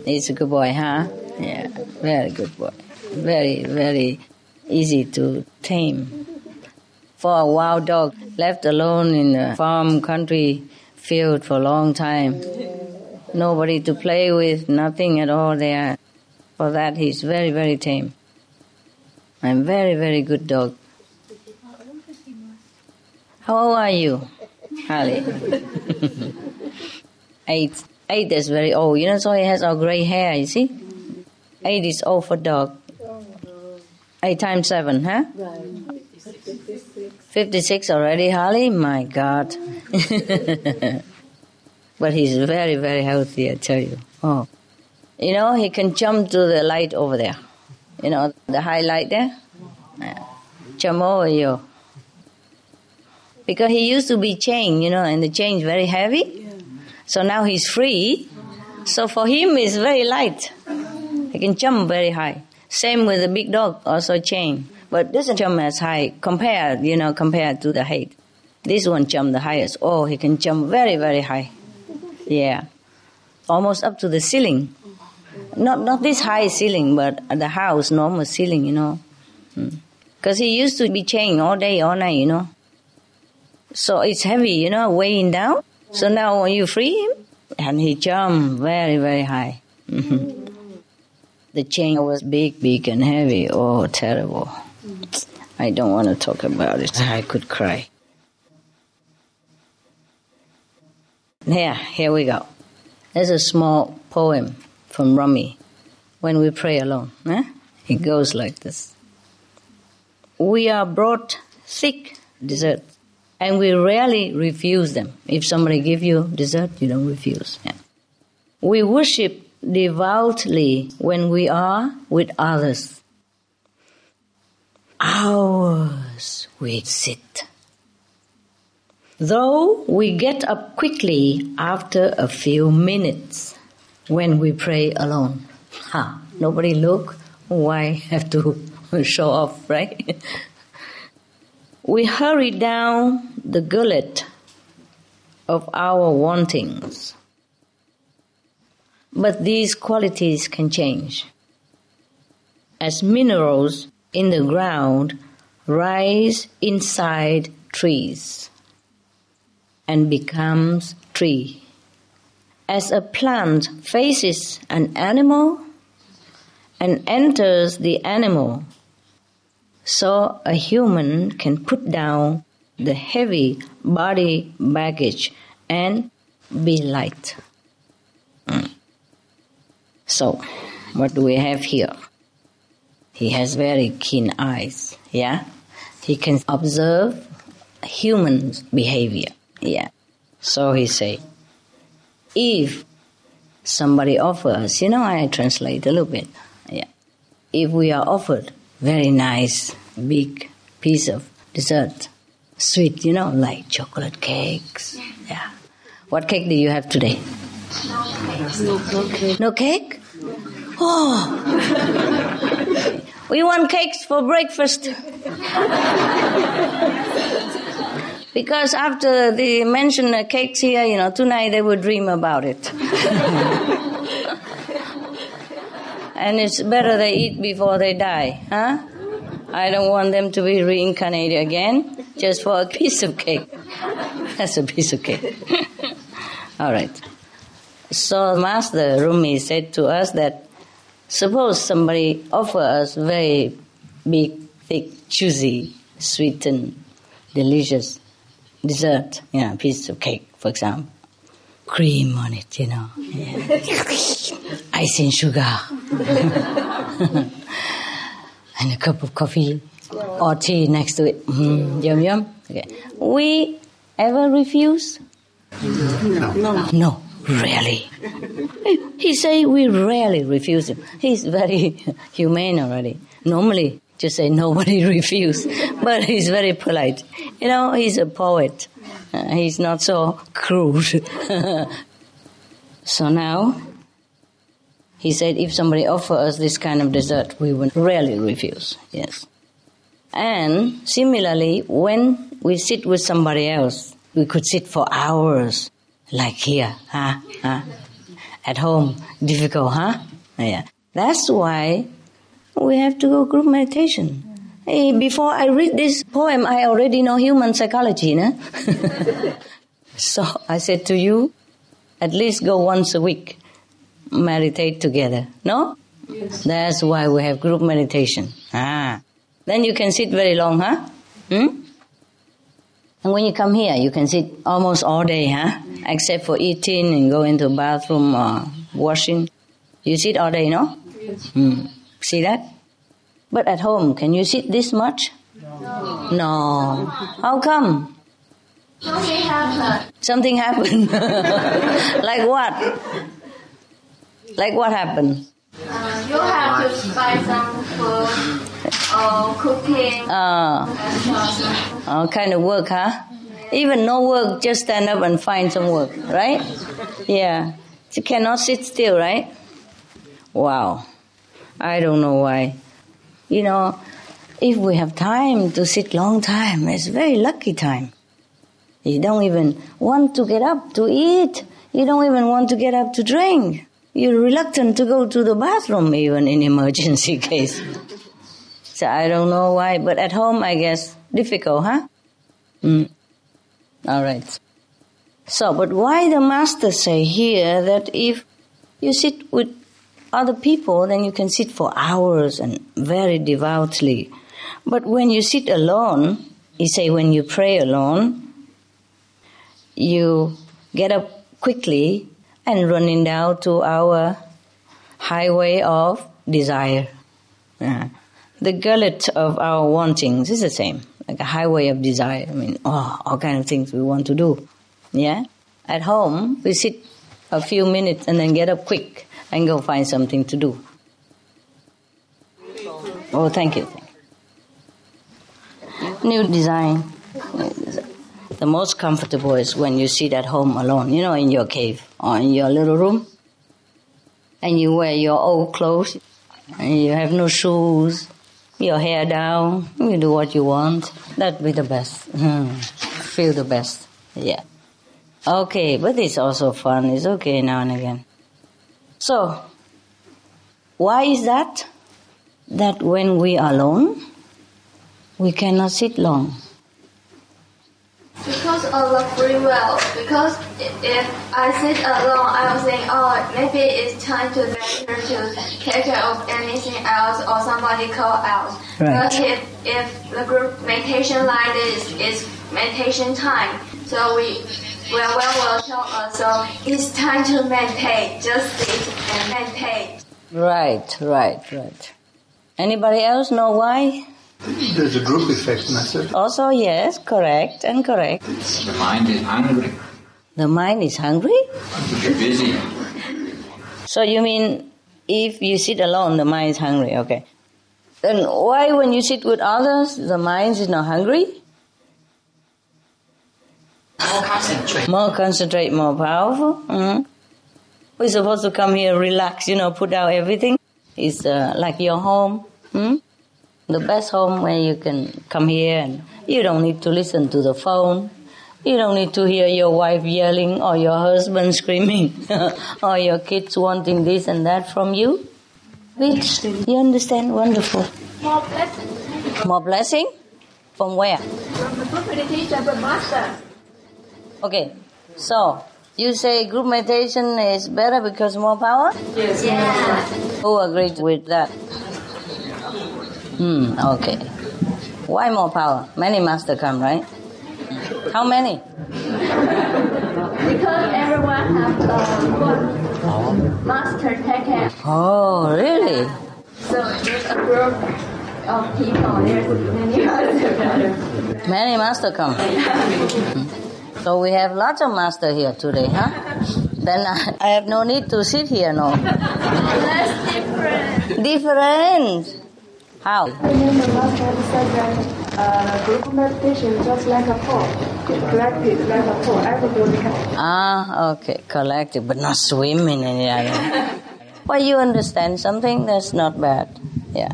He's a good boy, huh? Yeah, very good boy. Very, very easy to tame. For a wild dog left alone in a farm country field for a long time, nobody to play with, nothing at all there. For that, he's very, very tame. I'm very, very good dog. How old are you, Harley? Eight. Eight is very old. You know, so he has all gray hair, you see? Eight is old for dog. Eight times seven, huh? 56 already, Holly? My God. but he's very, very healthy, I tell you. Oh. You know, he can jump to the light over there. You know, the high light there? Jump over you. Because he used to be chained, you know, and the chain is very heavy. So now he's free. So for him, it's very light. He can jump very high. Same with the big dog, also chain, but doesn't jump as high compared, you know, compared to the height. This one jump the highest. Oh, he can jump very, very high. Yeah, almost up to the ceiling. Not not this high ceiling, but the house normal ceiling, you know. Hmm. Because he used to be chained all day, all night, you know. So it's heavy, you know, weighing down. So now when you free him, and he jumped very, very high. the chain was big, big and heavy. Oh, terrible. I don't want to talk about it. I could cry. Here, here we go. There's a small poem from Rumi when we pray alone. Eh? It goes like this. We are brought thick dessert and we rarely refuse them. If somebody give you dessert, you don't refuse. Yeah. We worship devoutly when we are with others. Hours we sit. Though we get up quickly after a few minutes when we pray alone. Ha, nobody look, why have to show off, right? we hurry down the gullet of our wantings. But these qualities can change. As minerals in the ground rise inside trees and becomes tree. As a plant faces an animal and enters the animal, so a human can put down the heavy body baggage and be light. Mm. So, what do we have here? He has very keen eyes, yeah? He can observe human behavior, yeah. So he say, if somebody offers, you know, I translate a little bit, yeah. If we are offered very nice big piece of dessert, sweet, you know, like chocolate cakes, yeah. What cake do you have today? No cake. No, cake? Oh. we want cakes for breakfast. because after they mention the cakes here, you know, tonight they will dream about it. and it's better they eat before they die, huh? I don't want them to be reincarnated again just for a piece of cake. That's a piece of cake. All right. So Master Rumi said to us that suppose somebody offer us very big, thick, juicy, sweetened, delicious dessert, know, piece of cake, for example, cream on it, you know, yeah. icing sugar, and a cup of coffee or tea next to it. Mm, yum yum. Okay. We ever refuse? No. No, really. He say we rarely refuse him. He's very humane already. Normally, just say nobody refuse, but he's very polite. You know, he's a poet. Uh, he's not so crude. so now, he said if somebody offer us this kind of dessert, we would rarely refuse. Yes. And similarly, when we sit with somebody else, we could sit for hours, like here, huh? huh? At home, difficult, huh? Yeah. That's why we have to go group meditation. Hey, before I read this poem, I already know human psychology, no? so I said to you, at least go once a week, meditate together, no? Yes. That's why we have group meditation. Ah. Then you can sit very long, huh? Hmm? And when you come here, you can sit almost all day, huh? Except for eating and going to bathroom or washing. You sit all day, no? Yes. Hmm. See that? But at home, can you sit this much? No. No. How come? Something happened. Something happened. like what? Like what happened? Uh, you have to buy some food or cooking. Uh, and all kind of work, huh? Even no work, just stand up and find some work, right? Yeah. You cannot sit still, right? Wow. I don't know why. You know, if we have time to sit long time, it's very lucky time. You don't even want to get up to eat. You don't even want to get up to drink. You're reluctant to go to the bathroom even in emergency case. So I don't know why, but at home I guess difficult, huh? Mm. All right. So, but why the master say here that if you sit with other people, then you can sit for hours and very devoutly. But when you sit alone, you say when you pray alone, you get up quickly and running down to our highway of desire. Yeah. The gullet of our wantings is the same, like a highway of desire. I mean, oh, all kind of things we want to do. Yeah? At home, we sit a few minutes and then get up quick and go find something to do. Oh, thank you. New design. The most comfortable is when you sit at home alone, you know, in your cave or in your little room, and you wear your old clothes, and you have no shoes, your hair down, you do what you want. That'd be the best. Hmm. Feel the best. Yeah. Okay, but it's also fun. It's okay now and again. So, why is that? That when we are alone, we cannot sit long. Because of the free will. Because if I sit alone, I will think, oh, maybe it's time to venture to take care of anything else or somebody call else. Right. But if, if the group meditation like this is meditation time. So we, well, well, will tell us, uh, so it's time to maintain just sit and meditate. Right, right, right. Anybody else know why? There's a group effect, Master. Also, yes, correct and correct. The mind is hungry. The mind is hungry? You're busy. So you mean if you sit alone, the mind is hungry, okay. Then why when you sit with others, the mind is not hungry? More concentrate. More concentrate, more powerful. Mhm. We're supposed to come here, relax, you know, put down everything. It's uh, like your home. Hmm? The best home where you can come here and you don't need to listen to the phone. You don't need to hear your wife yelling or your husband screaming or your kids wanting this and that from you. Which, you understand? Wonderful. More blessing More blessing? From where? from the group meditation from Master. Okay, so you say group meditation is better because more power? Yeah. Who agreed with that? Hmm, okay. Why more power? Many master come, right? How many? Because everyone has uh, one master take care. Oh, really? So there's a group of people. There's many others. Many master come. So we have lots of master here today, huh? Then I, I have no need to sit here, no. That's different. Different. How? Remember last time said that uh, group meditation just like a pool, collective like a pool. Everybody can. Ah, okay, collective, but not swimming in the other. Well, you understand something that's not bad. Yeah.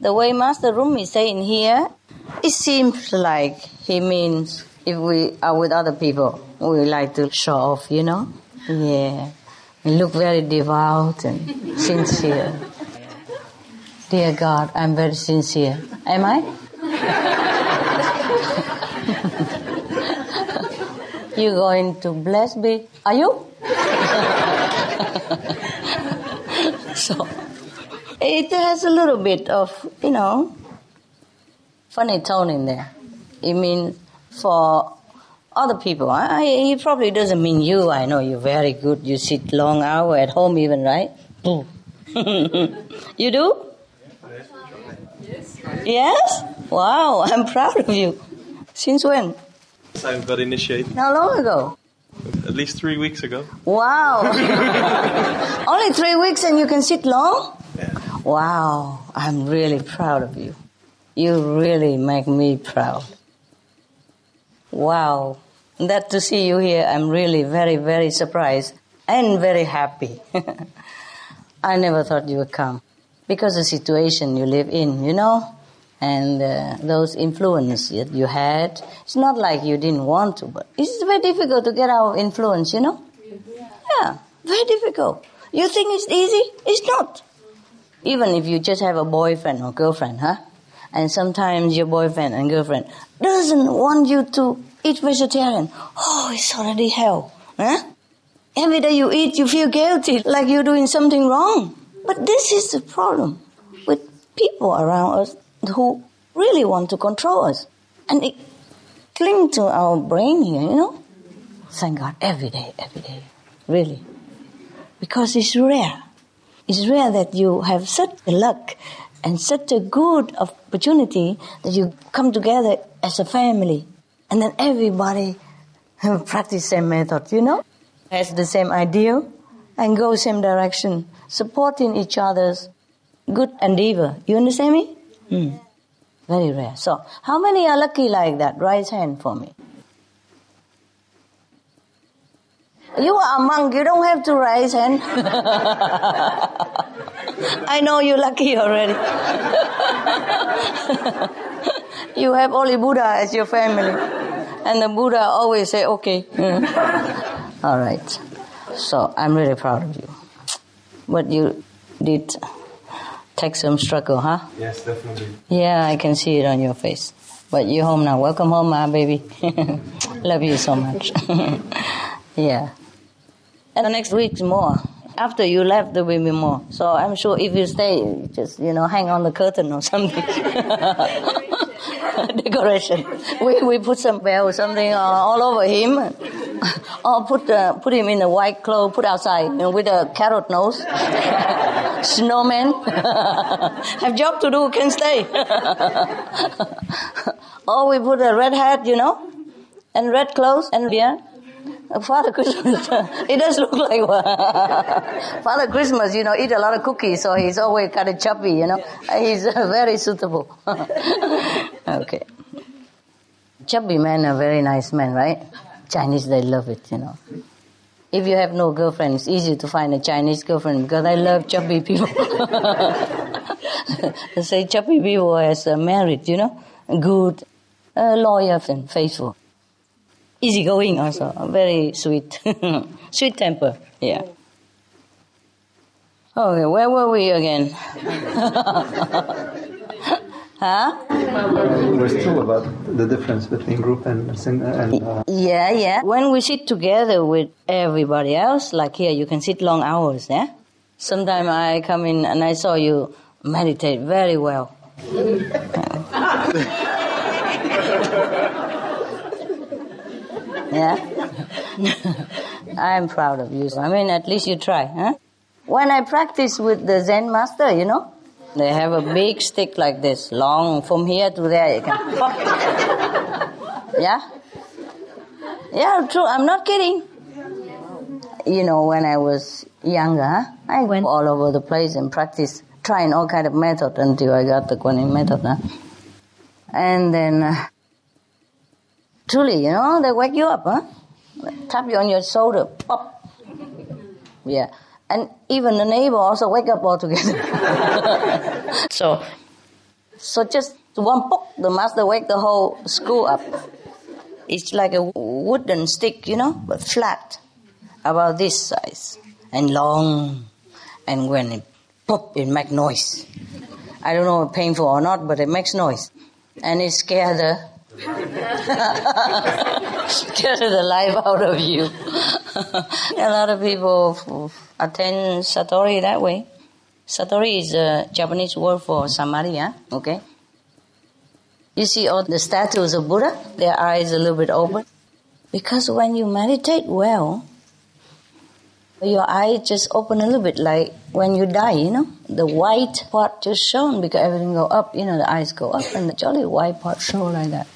The way Master Rumi is saying here, it seems like he means if we are with other people, we like to show off, you know? Yeah. We look very devout and sincere. Dear God, I'm very sincere. Am I? you going to bless me? Are you? so it has a little bit of, you know, funny tone in there. It means for other people. I, he probably doesn't mean you. I know you're very good. You sit long hour at home even, right? Oh. you do? Yes? Wow, I'm proud of you. Since when? Since I got initiated How long ago? at least three weeks ago. Wow. Only three weeks and you can sit long? Yeah. Wow. I'm really proud of you. You really make me proud. Wow. That to see you here, I'm really very, very surprised and very happy. I never thought you would come because the situation you live in, you know, and uh, those influence that you had. It's not like you didn't want to, but it's very difficult to get out of influence, you know. Yeah, very difficult. You think it's easy? It's not. Even if you just have a boyfriend or girlfriend, huh? And sometimes your boyfriend and girlfriend doesn't want you to eat vegetarian. Oh, it's already hell, huh? Every day you eat, you feel guilty, like you're doing something wrong. But this is the problem with people around us who really want to control us. And they cling to our brain here, you know? Thank God, every day, every day. Really. Because it's rare. It's rare that you have such luck and such a good opportunity that you come together as a family. And then everybody practice same method, you know? Has the same idea and go same direction, supporting each other's good endeavor. You understand me? Hmm. Very rare. So, how many are lucky like that? Raise hand for me. You are a monk, you don't have to raise hand. I know you're lucky already. you have only Buddha as your family. And the Buddha always say, okay. All right. So I'm really proud of you. But you did take some struggle, huh? Yes, definitely. Yeah, I can see it on your face. But you're home now. Welcome home, my baby. Love you so much. yeah. And the next week's more. After you left, there will be more. So I'm sure if you stay, just, you know, hang on the curtain or something. decoration. We, we put some bell or something uh, all over him. or put, uh, put him in a white cloth, put outside you know, with a carrot nose. Snowman. Have job to do, can stay. or we put a red hat, you know, and red clothes and beard. Father Christmas, it does look like one. Father Christmas, you know, eat a lot of cookies, so he's always kind of chubby, you know. He's very suitable. okay. Chubby men are very nice men, right? Chinese, they love it, you know. If you have no girlfriend, it's easy to find a Chinese girlfriend because I love chubby people. they say chubby people as uh, married, you know, good, uh, loyal and faithful easygoing also, very sweet, sweet temper. Yeah. Okay, where were we again? huh? We're still about the difference between group and and. Uh, yeah, yeah. When we sit together with everybody else, like here, you can sit long hours. Yeah. Sometimes I come in and I saw you meditate very well. Yeah? I'm proud of you. So I mean, at least you try, huh? When I practice with the Zen master, you know, they have a big stick like this, long from here to there. You can yeah? Yeah, true. I'm not kidding. You know, when I was younger, I went all over the place and practiced, trying all kind of method until I got the Quan Yin method. Huh? And then uh, Truly, you know, they wake you up, huh? Tap you on your shoulder, pop. Yeah. And even the neighbor also wake up altogether. so, so just one pop, the master wake the whole school up. It's like a wooden stick, you know, but flat, about this size, and long. And when it pop, it makes noise. I don't know if painful or not, but it makes noise. And it scares the Get the life out of you. a lot of people attend Satori that way. Satori is a Japanese word for samadhi, yeah? okay? You see all the statues of Buddha, their eyes a little bit open. Because when you meditate well, your eyes just open a little bit like when you die, you know, the white part just shown because everything go up, you know, the eyes go up and the jolly white part show like that.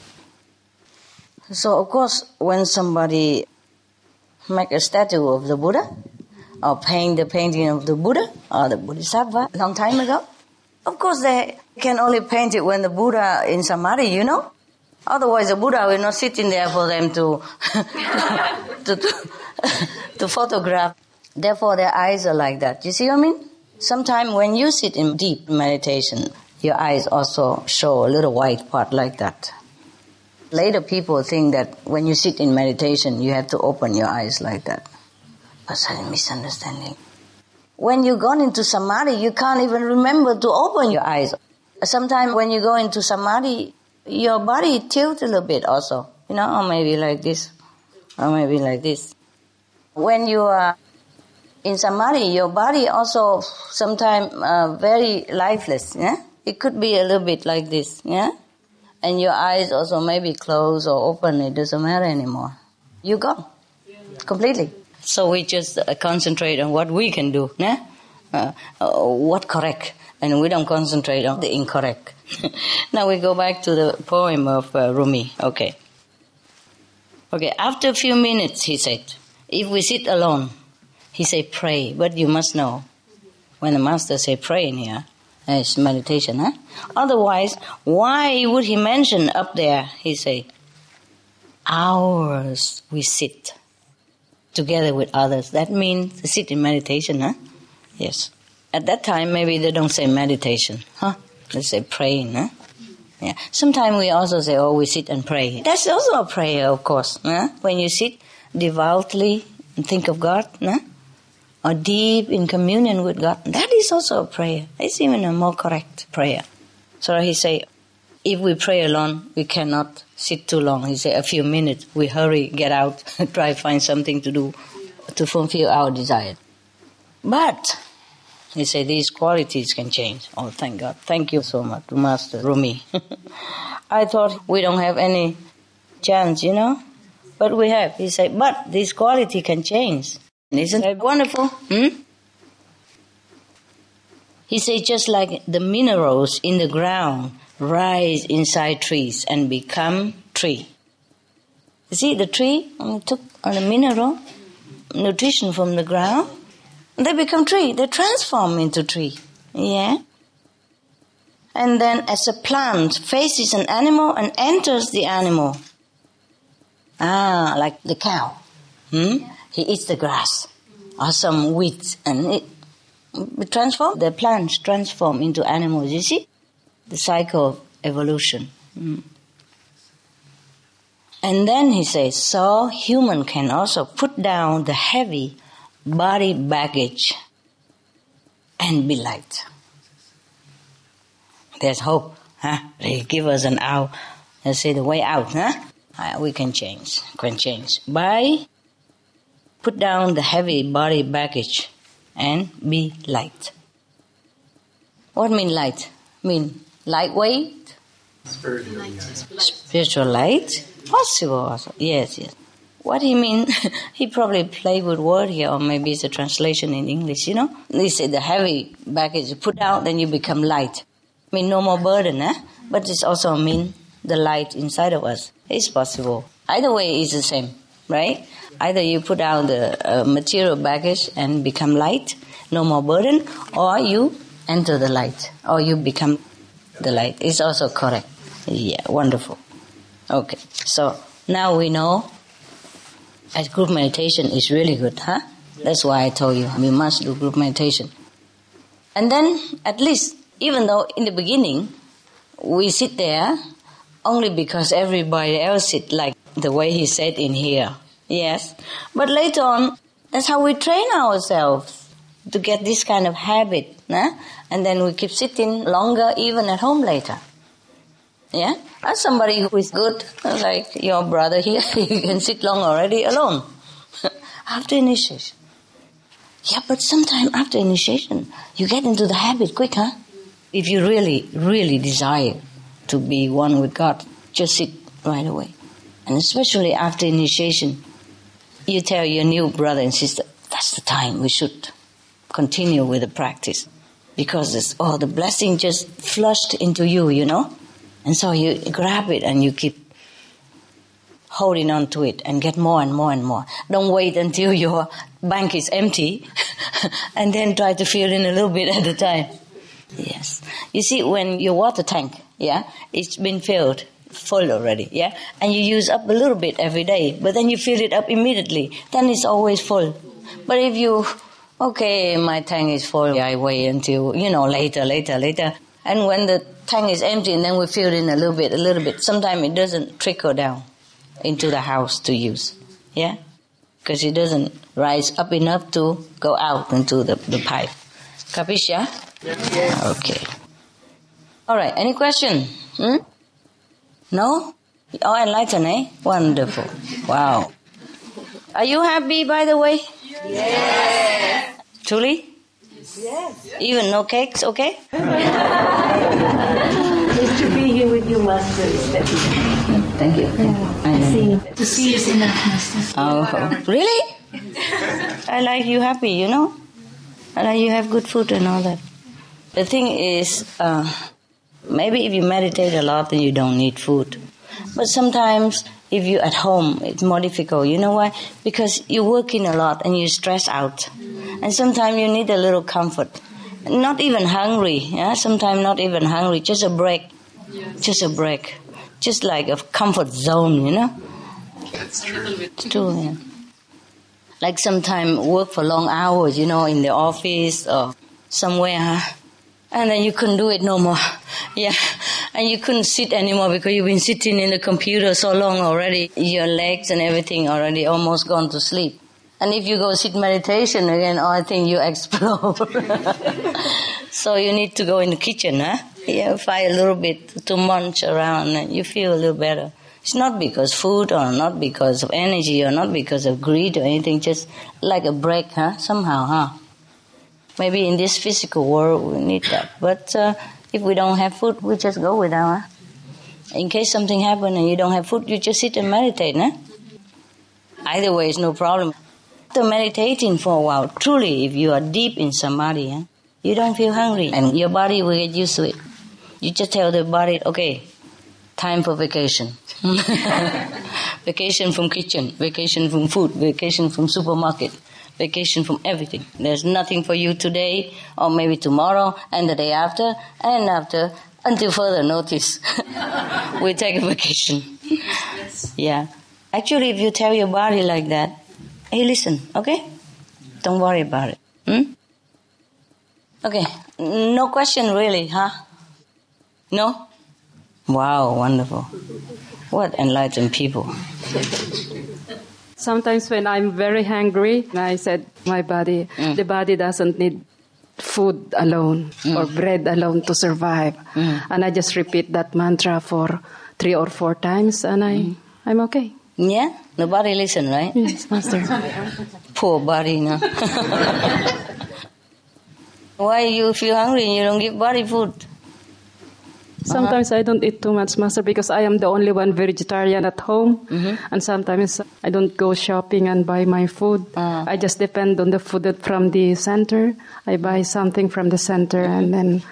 So of course, when somebody make a statue of the Buddha, or paint the painting of the Buddha or the Bodhisattva a long time ago, of course they can only paint it when the Buddha in Samadhi, you know. Otherwise, the Buddha will not sit in there for them to to, to, to photograph. Therefore, their eyes are like that. You see what I mean? Sometimes when you sit in deep meditation, your eyes also show a little white part like that. Later, people think that when you sit in meditation, you have to open your eyes like that. But that's a misunderstanding. When you go into samadhi, you can't even remember to open your eyes. Sometimes when you go into samadhi, your body tilts a little bit also. You know, or maybe like this, or maybe like this. When you are in samadhi, your body also sometimes uh, very lifeless. Yeah, it could be a little bit like this. Yeah, and your eyes also maybe closed or open, it doesn't matter anymore. You go completely. So we just uh, concentrate on what we can do, né? Uh, uh, what correct, and we don't concentrate on the incorrect. now we go back to the poem of uh, Rumi. Okay. Okay. After a few minutes, he said, if we sit alone, he said, pray. But you must know, when the master say pray in here, it's meditation, huh? Otherwise, why would he mention up there, he say, hours we sit together with others. That means sit in meditation, huh? Yes. At that time, maybe they don't say meditation, huh? They say praying, huh? Yeah. Sometimes we also say, oh, we sit and pray. That's also a prayer, of course, huh? When you sit devoutly and think of God, huh? Or deep in communion with God, that is also a prayer. It's even a more correct prayer. So he say, if we pray alone, we cannot sit too long. He say, a few minutes, we hurry, get out, try find something to do to fulfill our desire. But He say these qualities can change. Oh, thank God. Thank you so much, Master Rumi. I thought we don't have any chance, you know? But we have. He say, but this quality can change. Isn't it wonderful? Hmm? He said, just like the minerals in the ground rise inside trees and become tree. You see, the tree took on a mineral, nutrition from the ground, they become tree. They transform into tree. Yeah? And then as a plant faces an animal and enters the animal. Ah, like the cow. Hmm? He eats the grass or some weeds and it, transform. The plants transform into animals. You see? The cycle of evolution. Hmm. And then he says, so human can also put down the heavy body baggage and be light. There's hope, huh? They give us an out. Let's say the way out, huh? Uh, we can change, can change by put down the heavy body baggage and be light. What mean light? Mean lightweight? Spiritual. Spiritual light? Possible also. Yes, yes. What he mean? he probably played with word here, or maybe it's a translation in English, you know? They say the heavy baggage you put out, then you become light. I mean, no more burden, eh? But it's also mean the light inside of us. It's possible. Either way it's the same, right? Either you put out the uh, material baggage and become light, no more burden, or you enter the light, or you become the light. It's also correct. Yeah, wonderful. Okay, so now we know as group meditation is really good, huh? That's why I told you we must do group meditation. And then, at least, even though in the beginning we sit there only because everybody else sit like the way he said in here, yes. But later on, that's how we train ourselves to get this kind of habit, huh? and then we keep sitting longer even at home later. Yeah? As somebody who is good, like your brother here, you can sit long already alone. after initiation. Yeah, but sometime after initiation, you get into the habit quick, huh? If you really, really desire to be one with God, just sit right away. And especially after initiation, you tell your new brother and sister, that's the time we should continue with the practice. Because it's, oh, the blessing just flushed into you, you know? And so you grab it and you keep holding on to it and get more and more and more. Don't wait until your bank is empty and then try to fill in a little bit at a time. Yes. You see, when your water tank, yeah, it's been filled full already, yeah, and you use up a little bit every day, but then you fill it up immediately, then it's always full. But if you, okay, my tank is full, I wait until, you know, later, later, later, and when the tank is empty and then we fill in a little bit, a little bit, sometimes it doesn't trickle down into the house to use. Yeah? Because it doesn't rise up enough to go out into the, the pipe. Capisce? Yeah? Yes. Okay. All right. Any question? Hmm? No? Oh, enlightened, eh? Wonderful. Wow. Are you happy, by the way? Yes. Truly? Yes. Even no cakes, okay? Just to be here with you, Master. Thank you. I know. To see is enough, Master. Oh, really? I like you happy, you know? I like you have good food and all that. The thing is, uh, maybe if you meditate a lot, then you don't need food. But sometimes, if you're at home, it's more difficult. You know why? Because you're working a lot and you stress out. And sometimes you need a little comfort. Not even hungry, yeah? Sometimes not even hungry, just a break. Yes. Just a break. Just like a comfort zone, you know? That's true. It's true, yeah. Like sometimes work for long hours, you know, in the office or somewhere, huh? And then you couldn't do it no more. Yeah, and you couldn't sit anymore because you've been sitting in the computer so long already. Your legs and everything already almost gone to sleep. And if you go sit meditation again, oh, I think you explode. so you need to go in the kitchen, huh? Yeah, fight a little bit to munch around and you feel a little better. It's not because food or not because of energy or not because of greed or anything, just like a break, huh? Somehow, huh? Maybe in this physical world we need that. But uh, if we don't have food, we just go without. Huh? In case something happens and you don't have food, you just sit and meditate. Huh? Either way, it's no problem. After meditating for a while, truly, if you are deep in samadhi, huh, you don't feel hungry and your body will get used to it. You just tell the body, okay, time for vacation. vacation from kitchen, vacation from food, vacation from supermarket, vacation from everything. There's nothing for you today or maybe tomorrow and the day after and after until further notice. we take a vacation. Yeah. Actually, if you tell your body like that, hey, listen, okay? Don't worry about it. Hmm? Okay. No question really, huh? No? Wow, wonderful. What enlightened people. Sometimes when I'm very hungry, I said, my body, Mm. the body doesn't need food alone Mm. or bread alone to survive. And I just repeat that mantra for three or four times and I, Mm. I'm okay. Yeah? The body listen, right? Yes, Master. Poor body, no? Why you feel hungry and you don't give body food? Sometimes I don't eat too much, Master, because I am the only one vegetarian at home. Mm-hmm. And sometimes I don't go shopping and buy my food. Ah. I just depend on the food from the center. I buy something from the center and then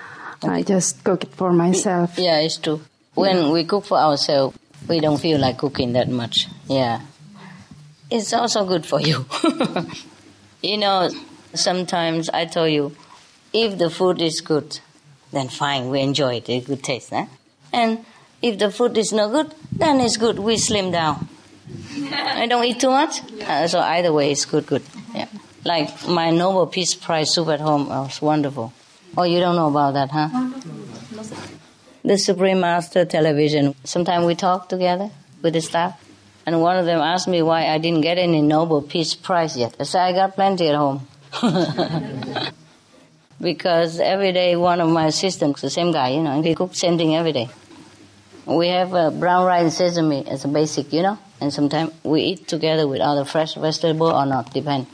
I just cook it for myself. Yeah, it's true. When we cook for ourselves, we don't feel like cooking that much. Yeah. It's also good for you. you know, sometimes I tell you, if the food is good, then fine, we enjoy it, it's good taste. Eh? And if the food is not good, then it's good, we slim down. I don't eat too much, uh, so either way, it's good, good. Yeah. Like my Nobel Peace Prize soup at home was wonderful. Oh, you don't know about that, huh? the Supreme Master television. Sometimes we talk together with the staff, and one of them asked me why I didn't get any Nobel Peace Prize yet. I said I got plenty at home. because every day one of my assistants, the same guy, you know, he cooks same thing every day. We have uh, brown rice and sesame as a basic, you know, and sometimes we eat together with other fresh vegetable or not, depend.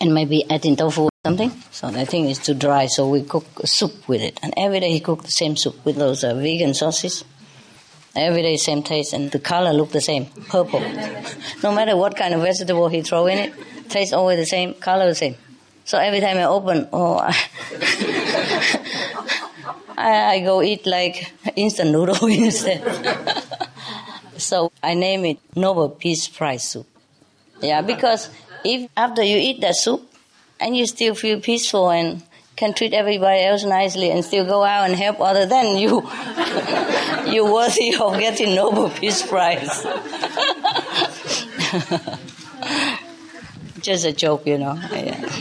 And maybe adding tofu or something. So the thing is too dry, so we cook soup with it. And every day he cooked the same soup with those uh, vegan sauces. Every day same taste, and the color look the same, purple. no matter what kind of vegetable he throw in it, taste always the same, color the same. So every time I open, oh, I, I, go eat like instant noodle instead. so I name it Nobel Peace Prize soup. Yeah, because if after you eat that soup and you still feel peaceful and can treat everybody else nicely and still go out and help other, then you you're worthy of getting Nobel Peace Prize. Just a joke, you know. Yeah.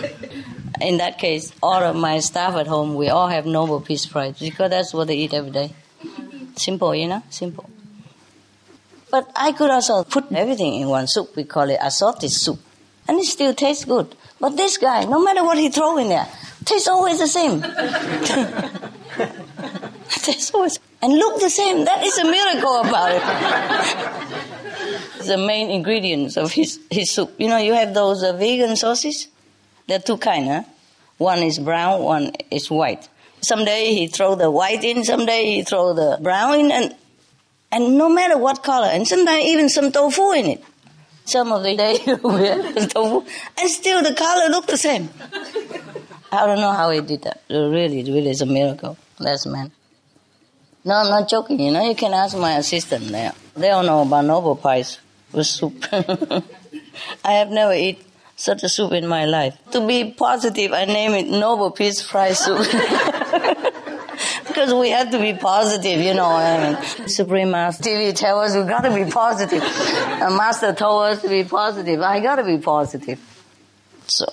In that case, all of my staff at home, we all have Nobel Peace Prize because that's what they eat every day. Simple, you know, simple. But I could also put everything in one soup. We call it assorted soup, and it still tastes good. But this guy, no matter what he throw in there, tastes always the same. tastes always and look the same. That is a miracle about it. the main ingredients of his, his soup. You know, you have those uh, vegan sauces. There are two kind, huh? One is brown, one is white. Someday he throw the white in, someday he throw the brown in, and and no matter what color, and sometimes even some tofu in it. Some of the day tofu, and still the color look the same. I don't know how he did that. Really, it really is a miracle. That's man. No, I'm not joking. You know, you can ask my assistant there. They don't know about Nobel Prize with soup. I have never eaten such a soup in my life. To be positive, I name it Nobel Peace Prize soup. because we have to be positive, you know I mean. Supreme Master TV tell us we gotta be positive. A master told us to be positive. I gotta be positive. So,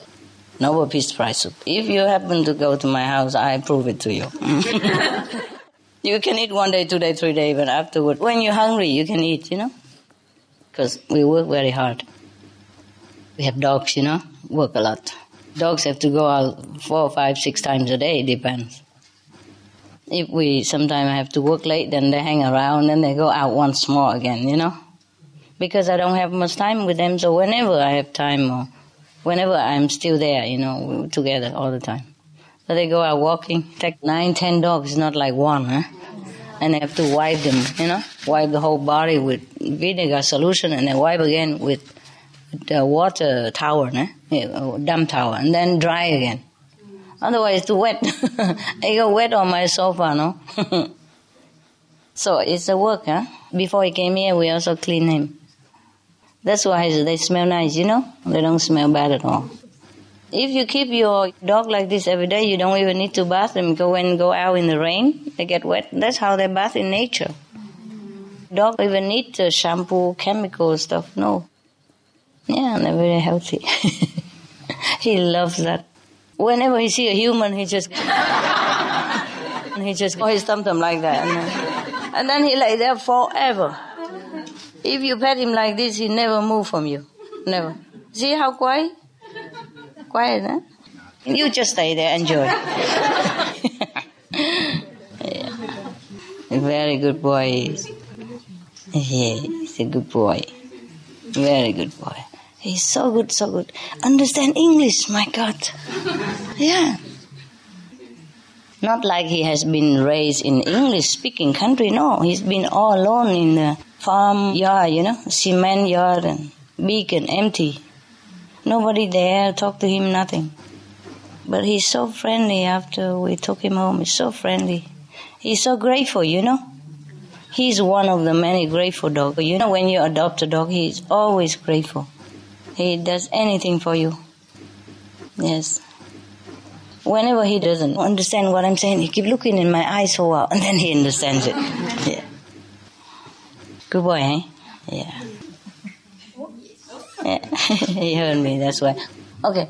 Nobel Peace Prize soup. If you happen to go to my house, I prove it to you. you can eat one day, two day, three day, but afterward, when you're hungry, you can eat, you know? Because we work very hard. We have dogs, you know, work a lot. Dogs have to go out four, five, six times a day, depends. If we sometimes have to work late, then they hang around and they go out once more again, you know? Because I don't have much time with them, so whenever I have time or whenever I'm still there, you know, we're together all the time. So they go out walking, take nine, ten dogs, not like one, huh? And they have to wipe them, you know, wipe the whole body with vinegar solution and then wipe again with the water tower, eh? Yeah, damp towel, and then dry again. Otherwise, it's wet. I go wet on my sofa, no? so it's a work, huh? Before he came here, we also clean him. That's why they smell nice, you know? They don't smell bad at all. If you keep your dog like this every day, you don't even need to bath them. Go and go out in the rain, they get wet. That's how they bath in nature. Dog even need shampoo, chemical stuff. No. Yeah, they're very healthy. he loves that. Whenever he see a human, he just he just oh, he like that, and then, and then he lay there forever. If you pet him like this, he never move from you, never. See how quiet? Quiet, huh? You just stay there, and enjoy. yeah. Very good boy. Yeah, he's a good boy. Very good boy. He's so good, so good. Understand English, my God. Yeah. Not like he has been raised in English speaking country, no. He's been all alone in the farm yard, you know, cement yard and big and empty. Nobody there, talk to him, nothing. But he's so friendly after we took him home. He's so friendly. He's so grateful, you know. He's one of the many grateful dogs. You know, when you adopt a dog, he's always grateful. He does anything for you. Yes. Whenever he doesn't understand what I'm saying, he keep looking in my eyes for a while, and then he understands it. Yeah. Good boy, eh? Yeah. yeah. he heard me, that's why. Okay.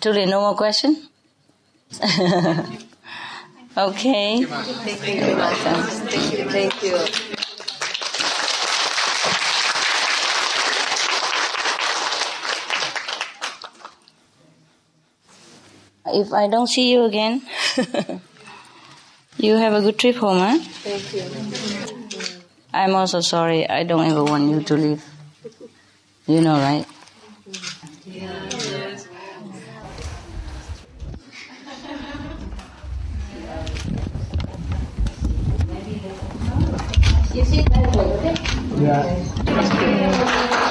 Truly, no more question? okay. Thank you. You're welcome. Thank you. Thank you. If I don't see you again, you have a good trip home, huh? Thank you. I'm also sorry. I don't ever want you to leave. You know, right? One,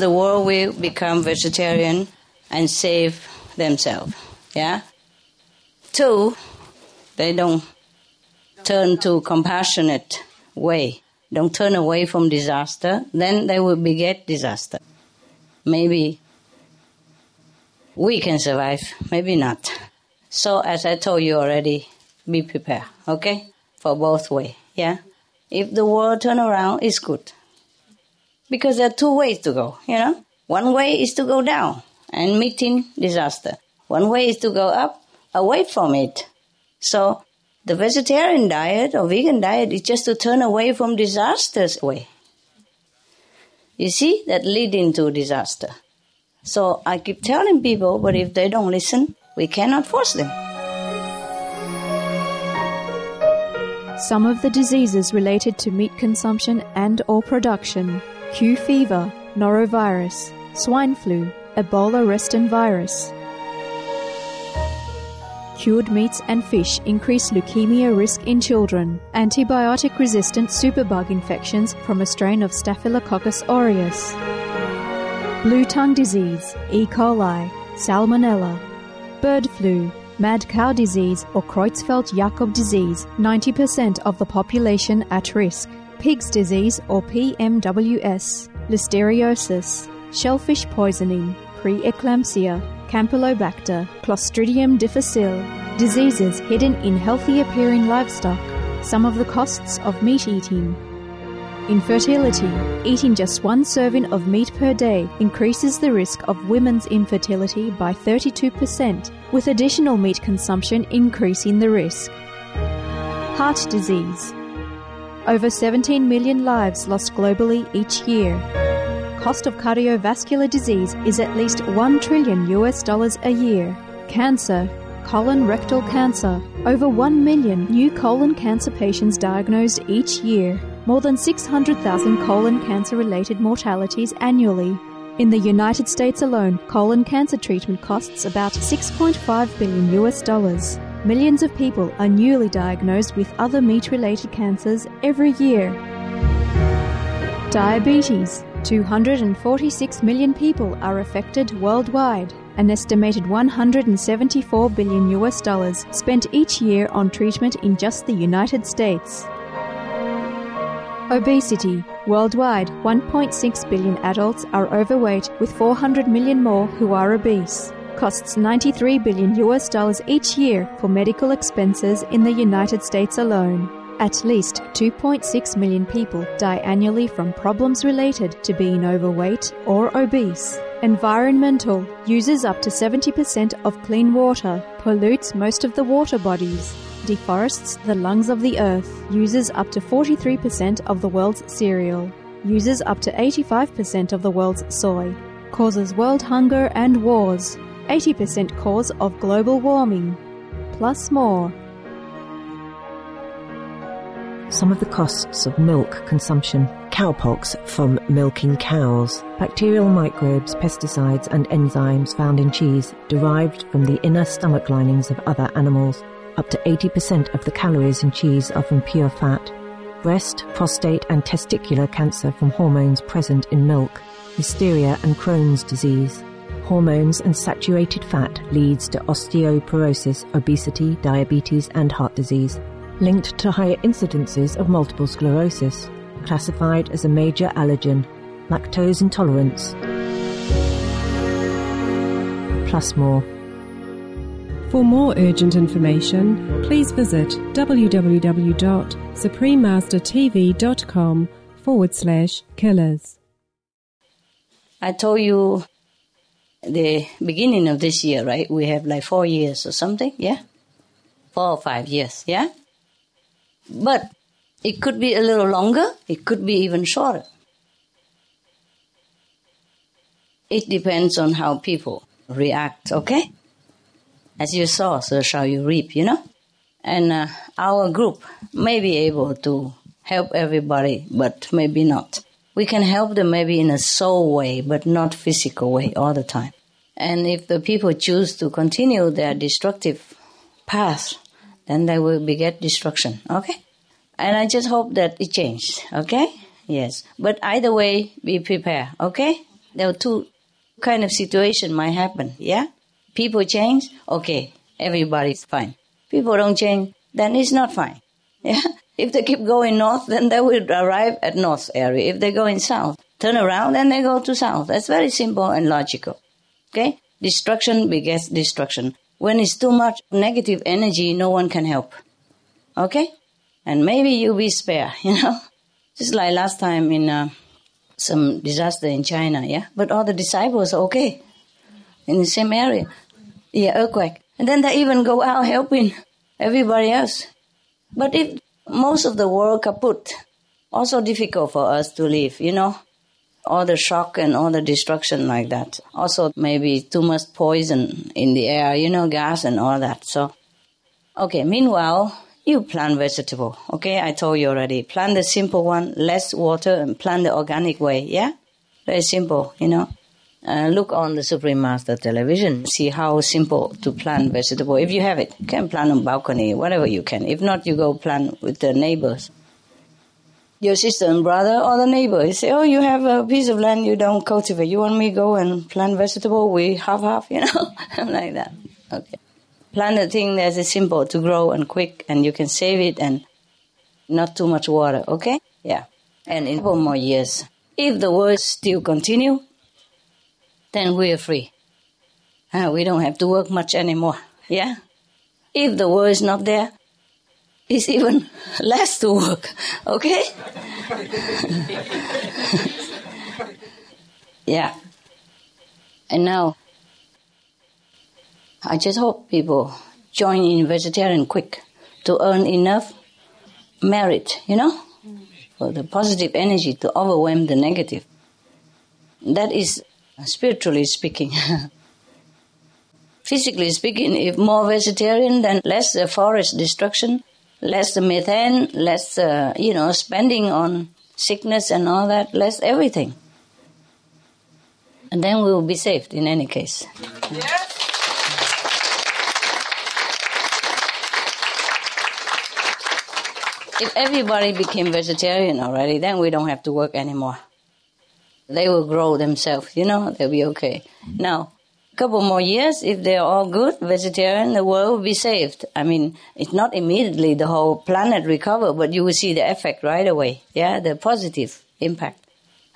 the world will become vegetarian and save themselves. Yeah. Two, they don't turn to compassionate way. Don't turn away from disaster. Then they will beget disaster. Maybe we can survive, maybe not. So as I told you already, be prepared, okay? For both way, yeah? If the world turn around, it's good. Because there are two ways to go, you know? One way is to go down and meeting disaster. One way is to go up, away from it. So the vegetarian diet or vegan diet is just to turn away from disasters away. You see, that lead into disaster. So I keep telling people, but if they don't listen, we cannot force them. Some of the diseases related to meat consumption and or production Q fever, norovirus, swine flu, Ebola reston virus. Cured meats and fish increase leukemia risk in children. Antibiotic resistant superbug infections from a strain of Staphylococcus aureus. Blue tongue disease, E. coli, Salmonella. Bird flu, mad cow disease or Creutzfeldt-Jakob disease, 90% of the population at risk. Pig's disease or PMWS, Listeriosis, shellfish poisoning, preeclampsia, Campylobacter, Clostridium difficile, diseases hidden in healthy appearing livestock, some of the costs of meat eating. Infertility. Eating just one serving of meat per day increases the risk of women's infertility by 32%, with additional meat consumption increasing the risk. Heart disease. Over 17 million lives lost globally each year. cost of cardiovascular disease is at least 1 trillion US dollars a year. Cancer, colon rectal cancer. Over 1 million new colon cancer patients diagnosed each year. More than 600,000 colon cancer related mortalities annually. In the United States alone, colon cancer treatment costs about 6.5 billion US dollars. Millions of people are newly diagnosed with other meat related cancers every year. Diabetes. 246 million people are affected worldwide. An estimated 174 billion US dollars spent each year on treatment in just the United States. Obesity. Worldwide, 1.6 billion adults are overweight, with 400 million more who are obese. Costs 93 billion US dollars each year for medical expenses in the United States alone. At least 2.6 million people die annually from problems related to being overweight or obese. Environmental uses up to 70% of clean water, pollutes most of the water bodies, deforests the lungs of the earth, uses up to 43% of the world's cereal, uses up to 85% of the world's soy, causes world hunger and wars, 80% cause of global warming, plus more. Some of the costs of milk consumption. Cowpox from milking cows. Bacterial microbes, pesticides, and enzymes found in cheese derived from the inner stomach linings of other animals. Up to 80% of the calories in cheese are from pure fat. Breast, prostate, and testicular cancer from hormones present in milk. Listeria and Crohn's disease. Hormones and saturated fat leads to osteoporosis, obesity, diabetes, and heart disease linked to higher incidences of multiple sclerosis, classified as a major allergen, lactose intolerance, plus more. For more urgent information, please visit www.suprememastertv.com forward slash killers. I told you the beginning of this year, right? We have like four years or something, yeah? Four or five years, yeah? But it could be a little longer, it could be even shorter. It depends on how people react, okay? As you saw, so shall you reap, you know? And uh, our group may be able to help everybody, but maybe not. We can help them maybe in a soul way, but not physical way all the time. And if the people choose to continue their destructive path, then they will beget destruction. Okay? And I just hope that it changes. Okay? Yes. But either way, be prepared. Okay? There are two kind of situation might happen. Yeah? People change. Okay. Everybody's fine. People don't change. Then it's not fine. Yeah? If they keep going north, then they will arrive at north area. If they're going south, turn around, and they go to south. That's very simple and logical. Okay? Destruction begets destruction. When it's too much negative energy, no one can help. Okay? And maybe you'll be spare, you know? Just like last time in uh, some disaster in China, yeah? But all the disciples are okay in the same area. Yeah, earthquake. And then they even go out helping everybody else. But if most of the world kaput, also difficult for us to live, you know? all the shock and all the destruction like that. Also, maybe too much poison in the air, you know, gas and all that. So, okay, meanwhile, you plant vegetable. Okay, I told you already. Plant the simple one, less water, and plant the organic way. Yeah? Very simple, you know. Uh, look on the Supreme Master television, see how simple to plant vegetable. If you have it, you can plant on balcony, whatever you can. If not, you go plant with the neighbors your sister and brother or the neighbor. You say, oh, you have a piece of land you don't cultivate. You want me go and plant vegetable? We half half, you know, like that. Okay. Plant a thing that's simple to grow and quick, and you can save it and not too much water. Okay? Yeah. And in couple more years, if the wars still continue, then we are free. Uh, we don't have to work much anymore. Yeah. If the war is not there, it's even less to work. Okay? yeah. And now, I just hope people join in vegetarian quick to earn enough merit, you know, for the positive energy to overwhelm the negative. That is spiritually speaking. Physically speaking, if more vegetarian, then less uh, forest destruction, less the methane, less, uh, you know, spending on sickness and all that, less everything. And then we will be saved in any case. If everybody became vegetarian already, then we don't have to work anymore. They will grow themselves, you know, they'll be okay. Now, a couple more years, if they're all good, vegetarian, the world will be saved. I mean, it's not immediately the whole planet recover, but you will see the effect right away. Yeah, the positive impact.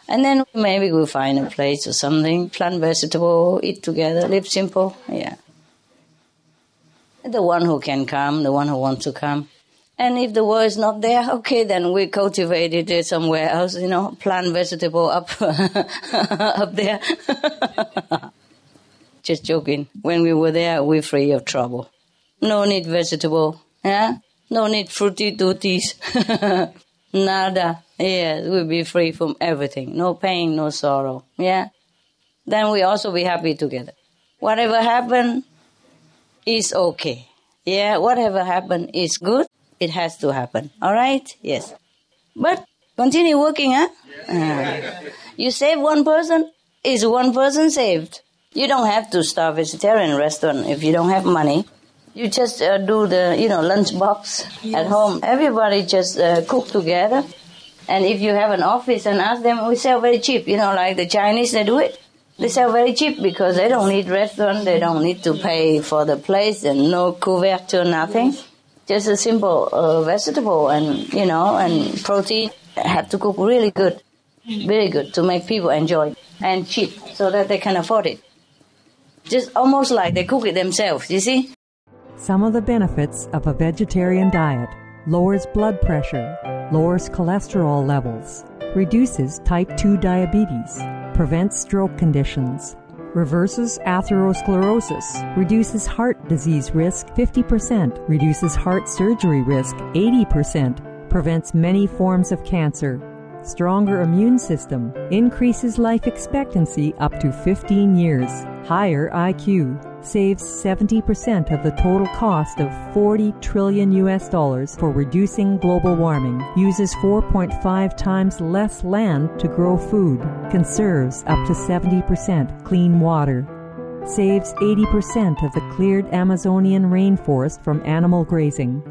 And then maybe we'll find a place or something, plant vegetable, eat together, live simple. Yeah. The one who can come, the one who wants to come. And if the world is not there, okay, then we cultivate it somewhere else, you know, plant vegetable up, up there. Just joking. When we were there, we're free of trouble. No need vegetable, yeah? No need fruity tooties. Nada. Yeah, we'll be free from everything. No pain, no sorrow. Yeah? Then we also be happy together. Whatever happen is okay. Yeah, whatever happen is good it has to happen. All right? Yes. But continue working, huh? Uh, you save one person, is one person saved. You don't have to start vegetarian restaurant if you don't have money. You just uh, do the, you know, lunch box yes. at home. Everybody just uh, cook together. And if you have an office and ask them, we sell very cheap. You know, like the Chinese, they do it. They sell very cheap because they don't need restaurant. They don't need to pay for the place and no couverture, nothing just a simple uh, vegetable and you know and protein have to cook really good very good to make people enjoy and cheap so that they can afford it. Just almost like they cook it themselves you see? Some of the benefits of a vegetarian diet lowers blood pressure lowers cholesterol levels reduces type 2 diabetes prevents stroke conditions reverses atherosclerosis, reduces heart disease risk 50%, reduces heart surgery risk 80%, prevents many forms of cancer, stronger immune system, increases life expectancy up to 15 years, higher IQ, saves 70% of the total cost of 40 trillion US dollars for reducing global warming, uses 4.5 times less land to grow food, conserves up to 70% clean water, saves 80% of the cleared Amazonian rainforest from animal grazing.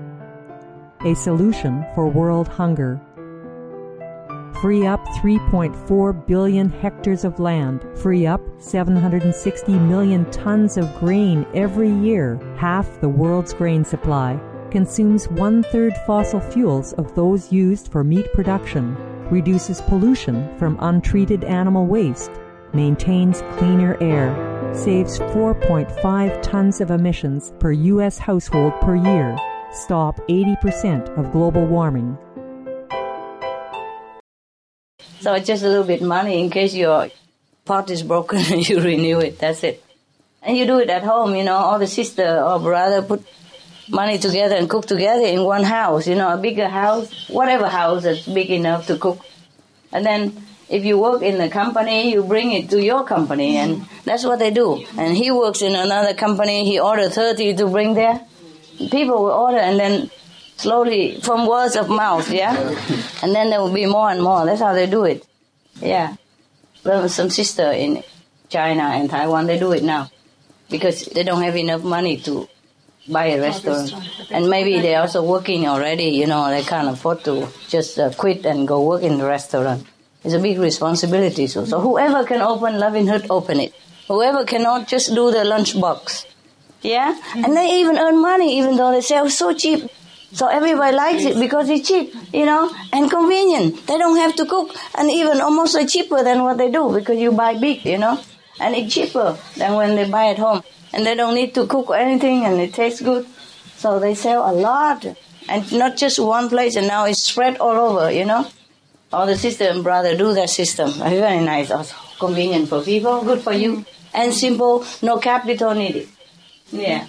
A solution for world hunger free up 3.4 billion hectares of land, free up 760 million tons of grain every year, half the world's grain supply, consumes one third fossil fuels of those used for meat production, reduces pollution from untreated animal waste, maintains cleaner air, saves 4.5 tons of emissions per U.S. household per year, stop 80% of global warming, so just a little bit money in case your pot is broken and you renew it. That's it. And you do it at home, you know, all the sister or brother put money together and cook together in one house, you know, a bigger house, whatever house that's big enough to cook. And then if you work in the company, you bring it to your company, and that's what they do. And he works in another company, he ordered 30 to bring there. People will order, and then slowly from words of mouth, yeah? And then there will be more and more. That's how they do it. Yeah. There was some sister in China and Taiwan, they do it now. Because they don't have enough money to buy a restaurant. And maybe they're also working already, you know, they can't afford to just uh, quit and go work in the restaurant. It's a big responsibility. So, so whoever can open Loving Hut, open it. Whoever cannot, just do the lunch box. Yeah? And they even earn money, even though they sell so cheap. So everybody likes it because it's cheap, you know, and convenient. They don't have to cook, and even almost cheaper than what they do because you buy big, you know, and it's cheaper than when they buy at home. And they don't need to cook anything, and it tastes good. So they sell a lot, and not just one place, and now it's spread all over, you know. All the sister and brother do that system. Very nice, also convenient for people, good for you, and simple. No capital needed. Yeah.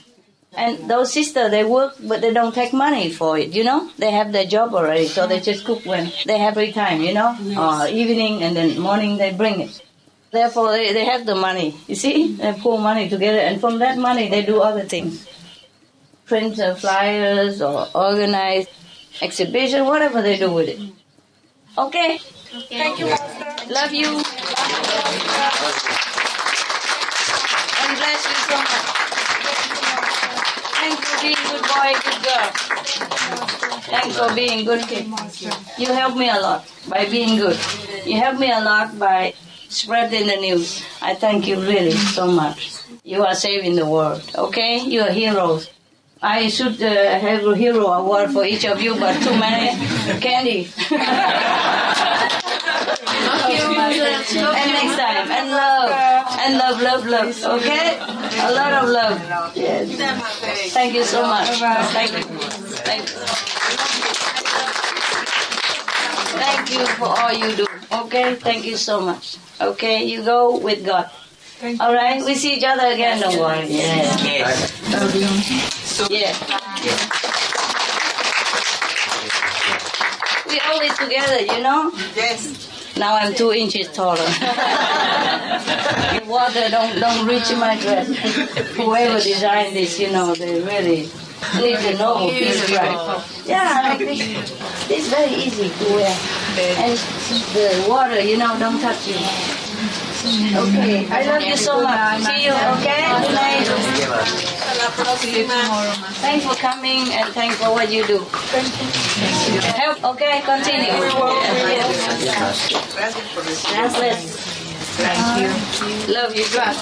And those sisters, they work, but they don't take money for it, you know? They have their job already, so they just cook when they have free time, you know? Yes. Or evening and then morning they bring it. Therefore, they, they have the money. You see, they pool money together, and from that money, they do other things. Print uh, flyers or organize exhibition, whatever they do with it. Okay? Thank you, Love you. And bless you so much. Thanks for being good boy, good girl. Thanks for being good kid. You help me a lot by being good. You help me a lot by spreading the news. I thank you really so much. You are saving the world, okay? You are heroes. I should uh, have a hero award for each of you, but too many candy. and next time, and love, and love, love, love. Okay, a lot of love. Yes. Thank you so much. Thank you. Thank you. Thank you for all you do. Okay, thank you so much. Okay, you go with God. All right, we see each other again. Don't worry. Yeah. Yeah. We always together, you know. Yes. Now I'm two inches taller. the water don't don't reach my dress. Whoever designed this, you know, they really need to know piece right. Yeah, like this. This very easy to wear. And the water, you know, don't touch you. Okay, I love you so much. See you, okay? Good night. Thanks for coming and thanks for what you do. Thank you. Help, okay? Continue. Gracias. Thank you. Love you, God.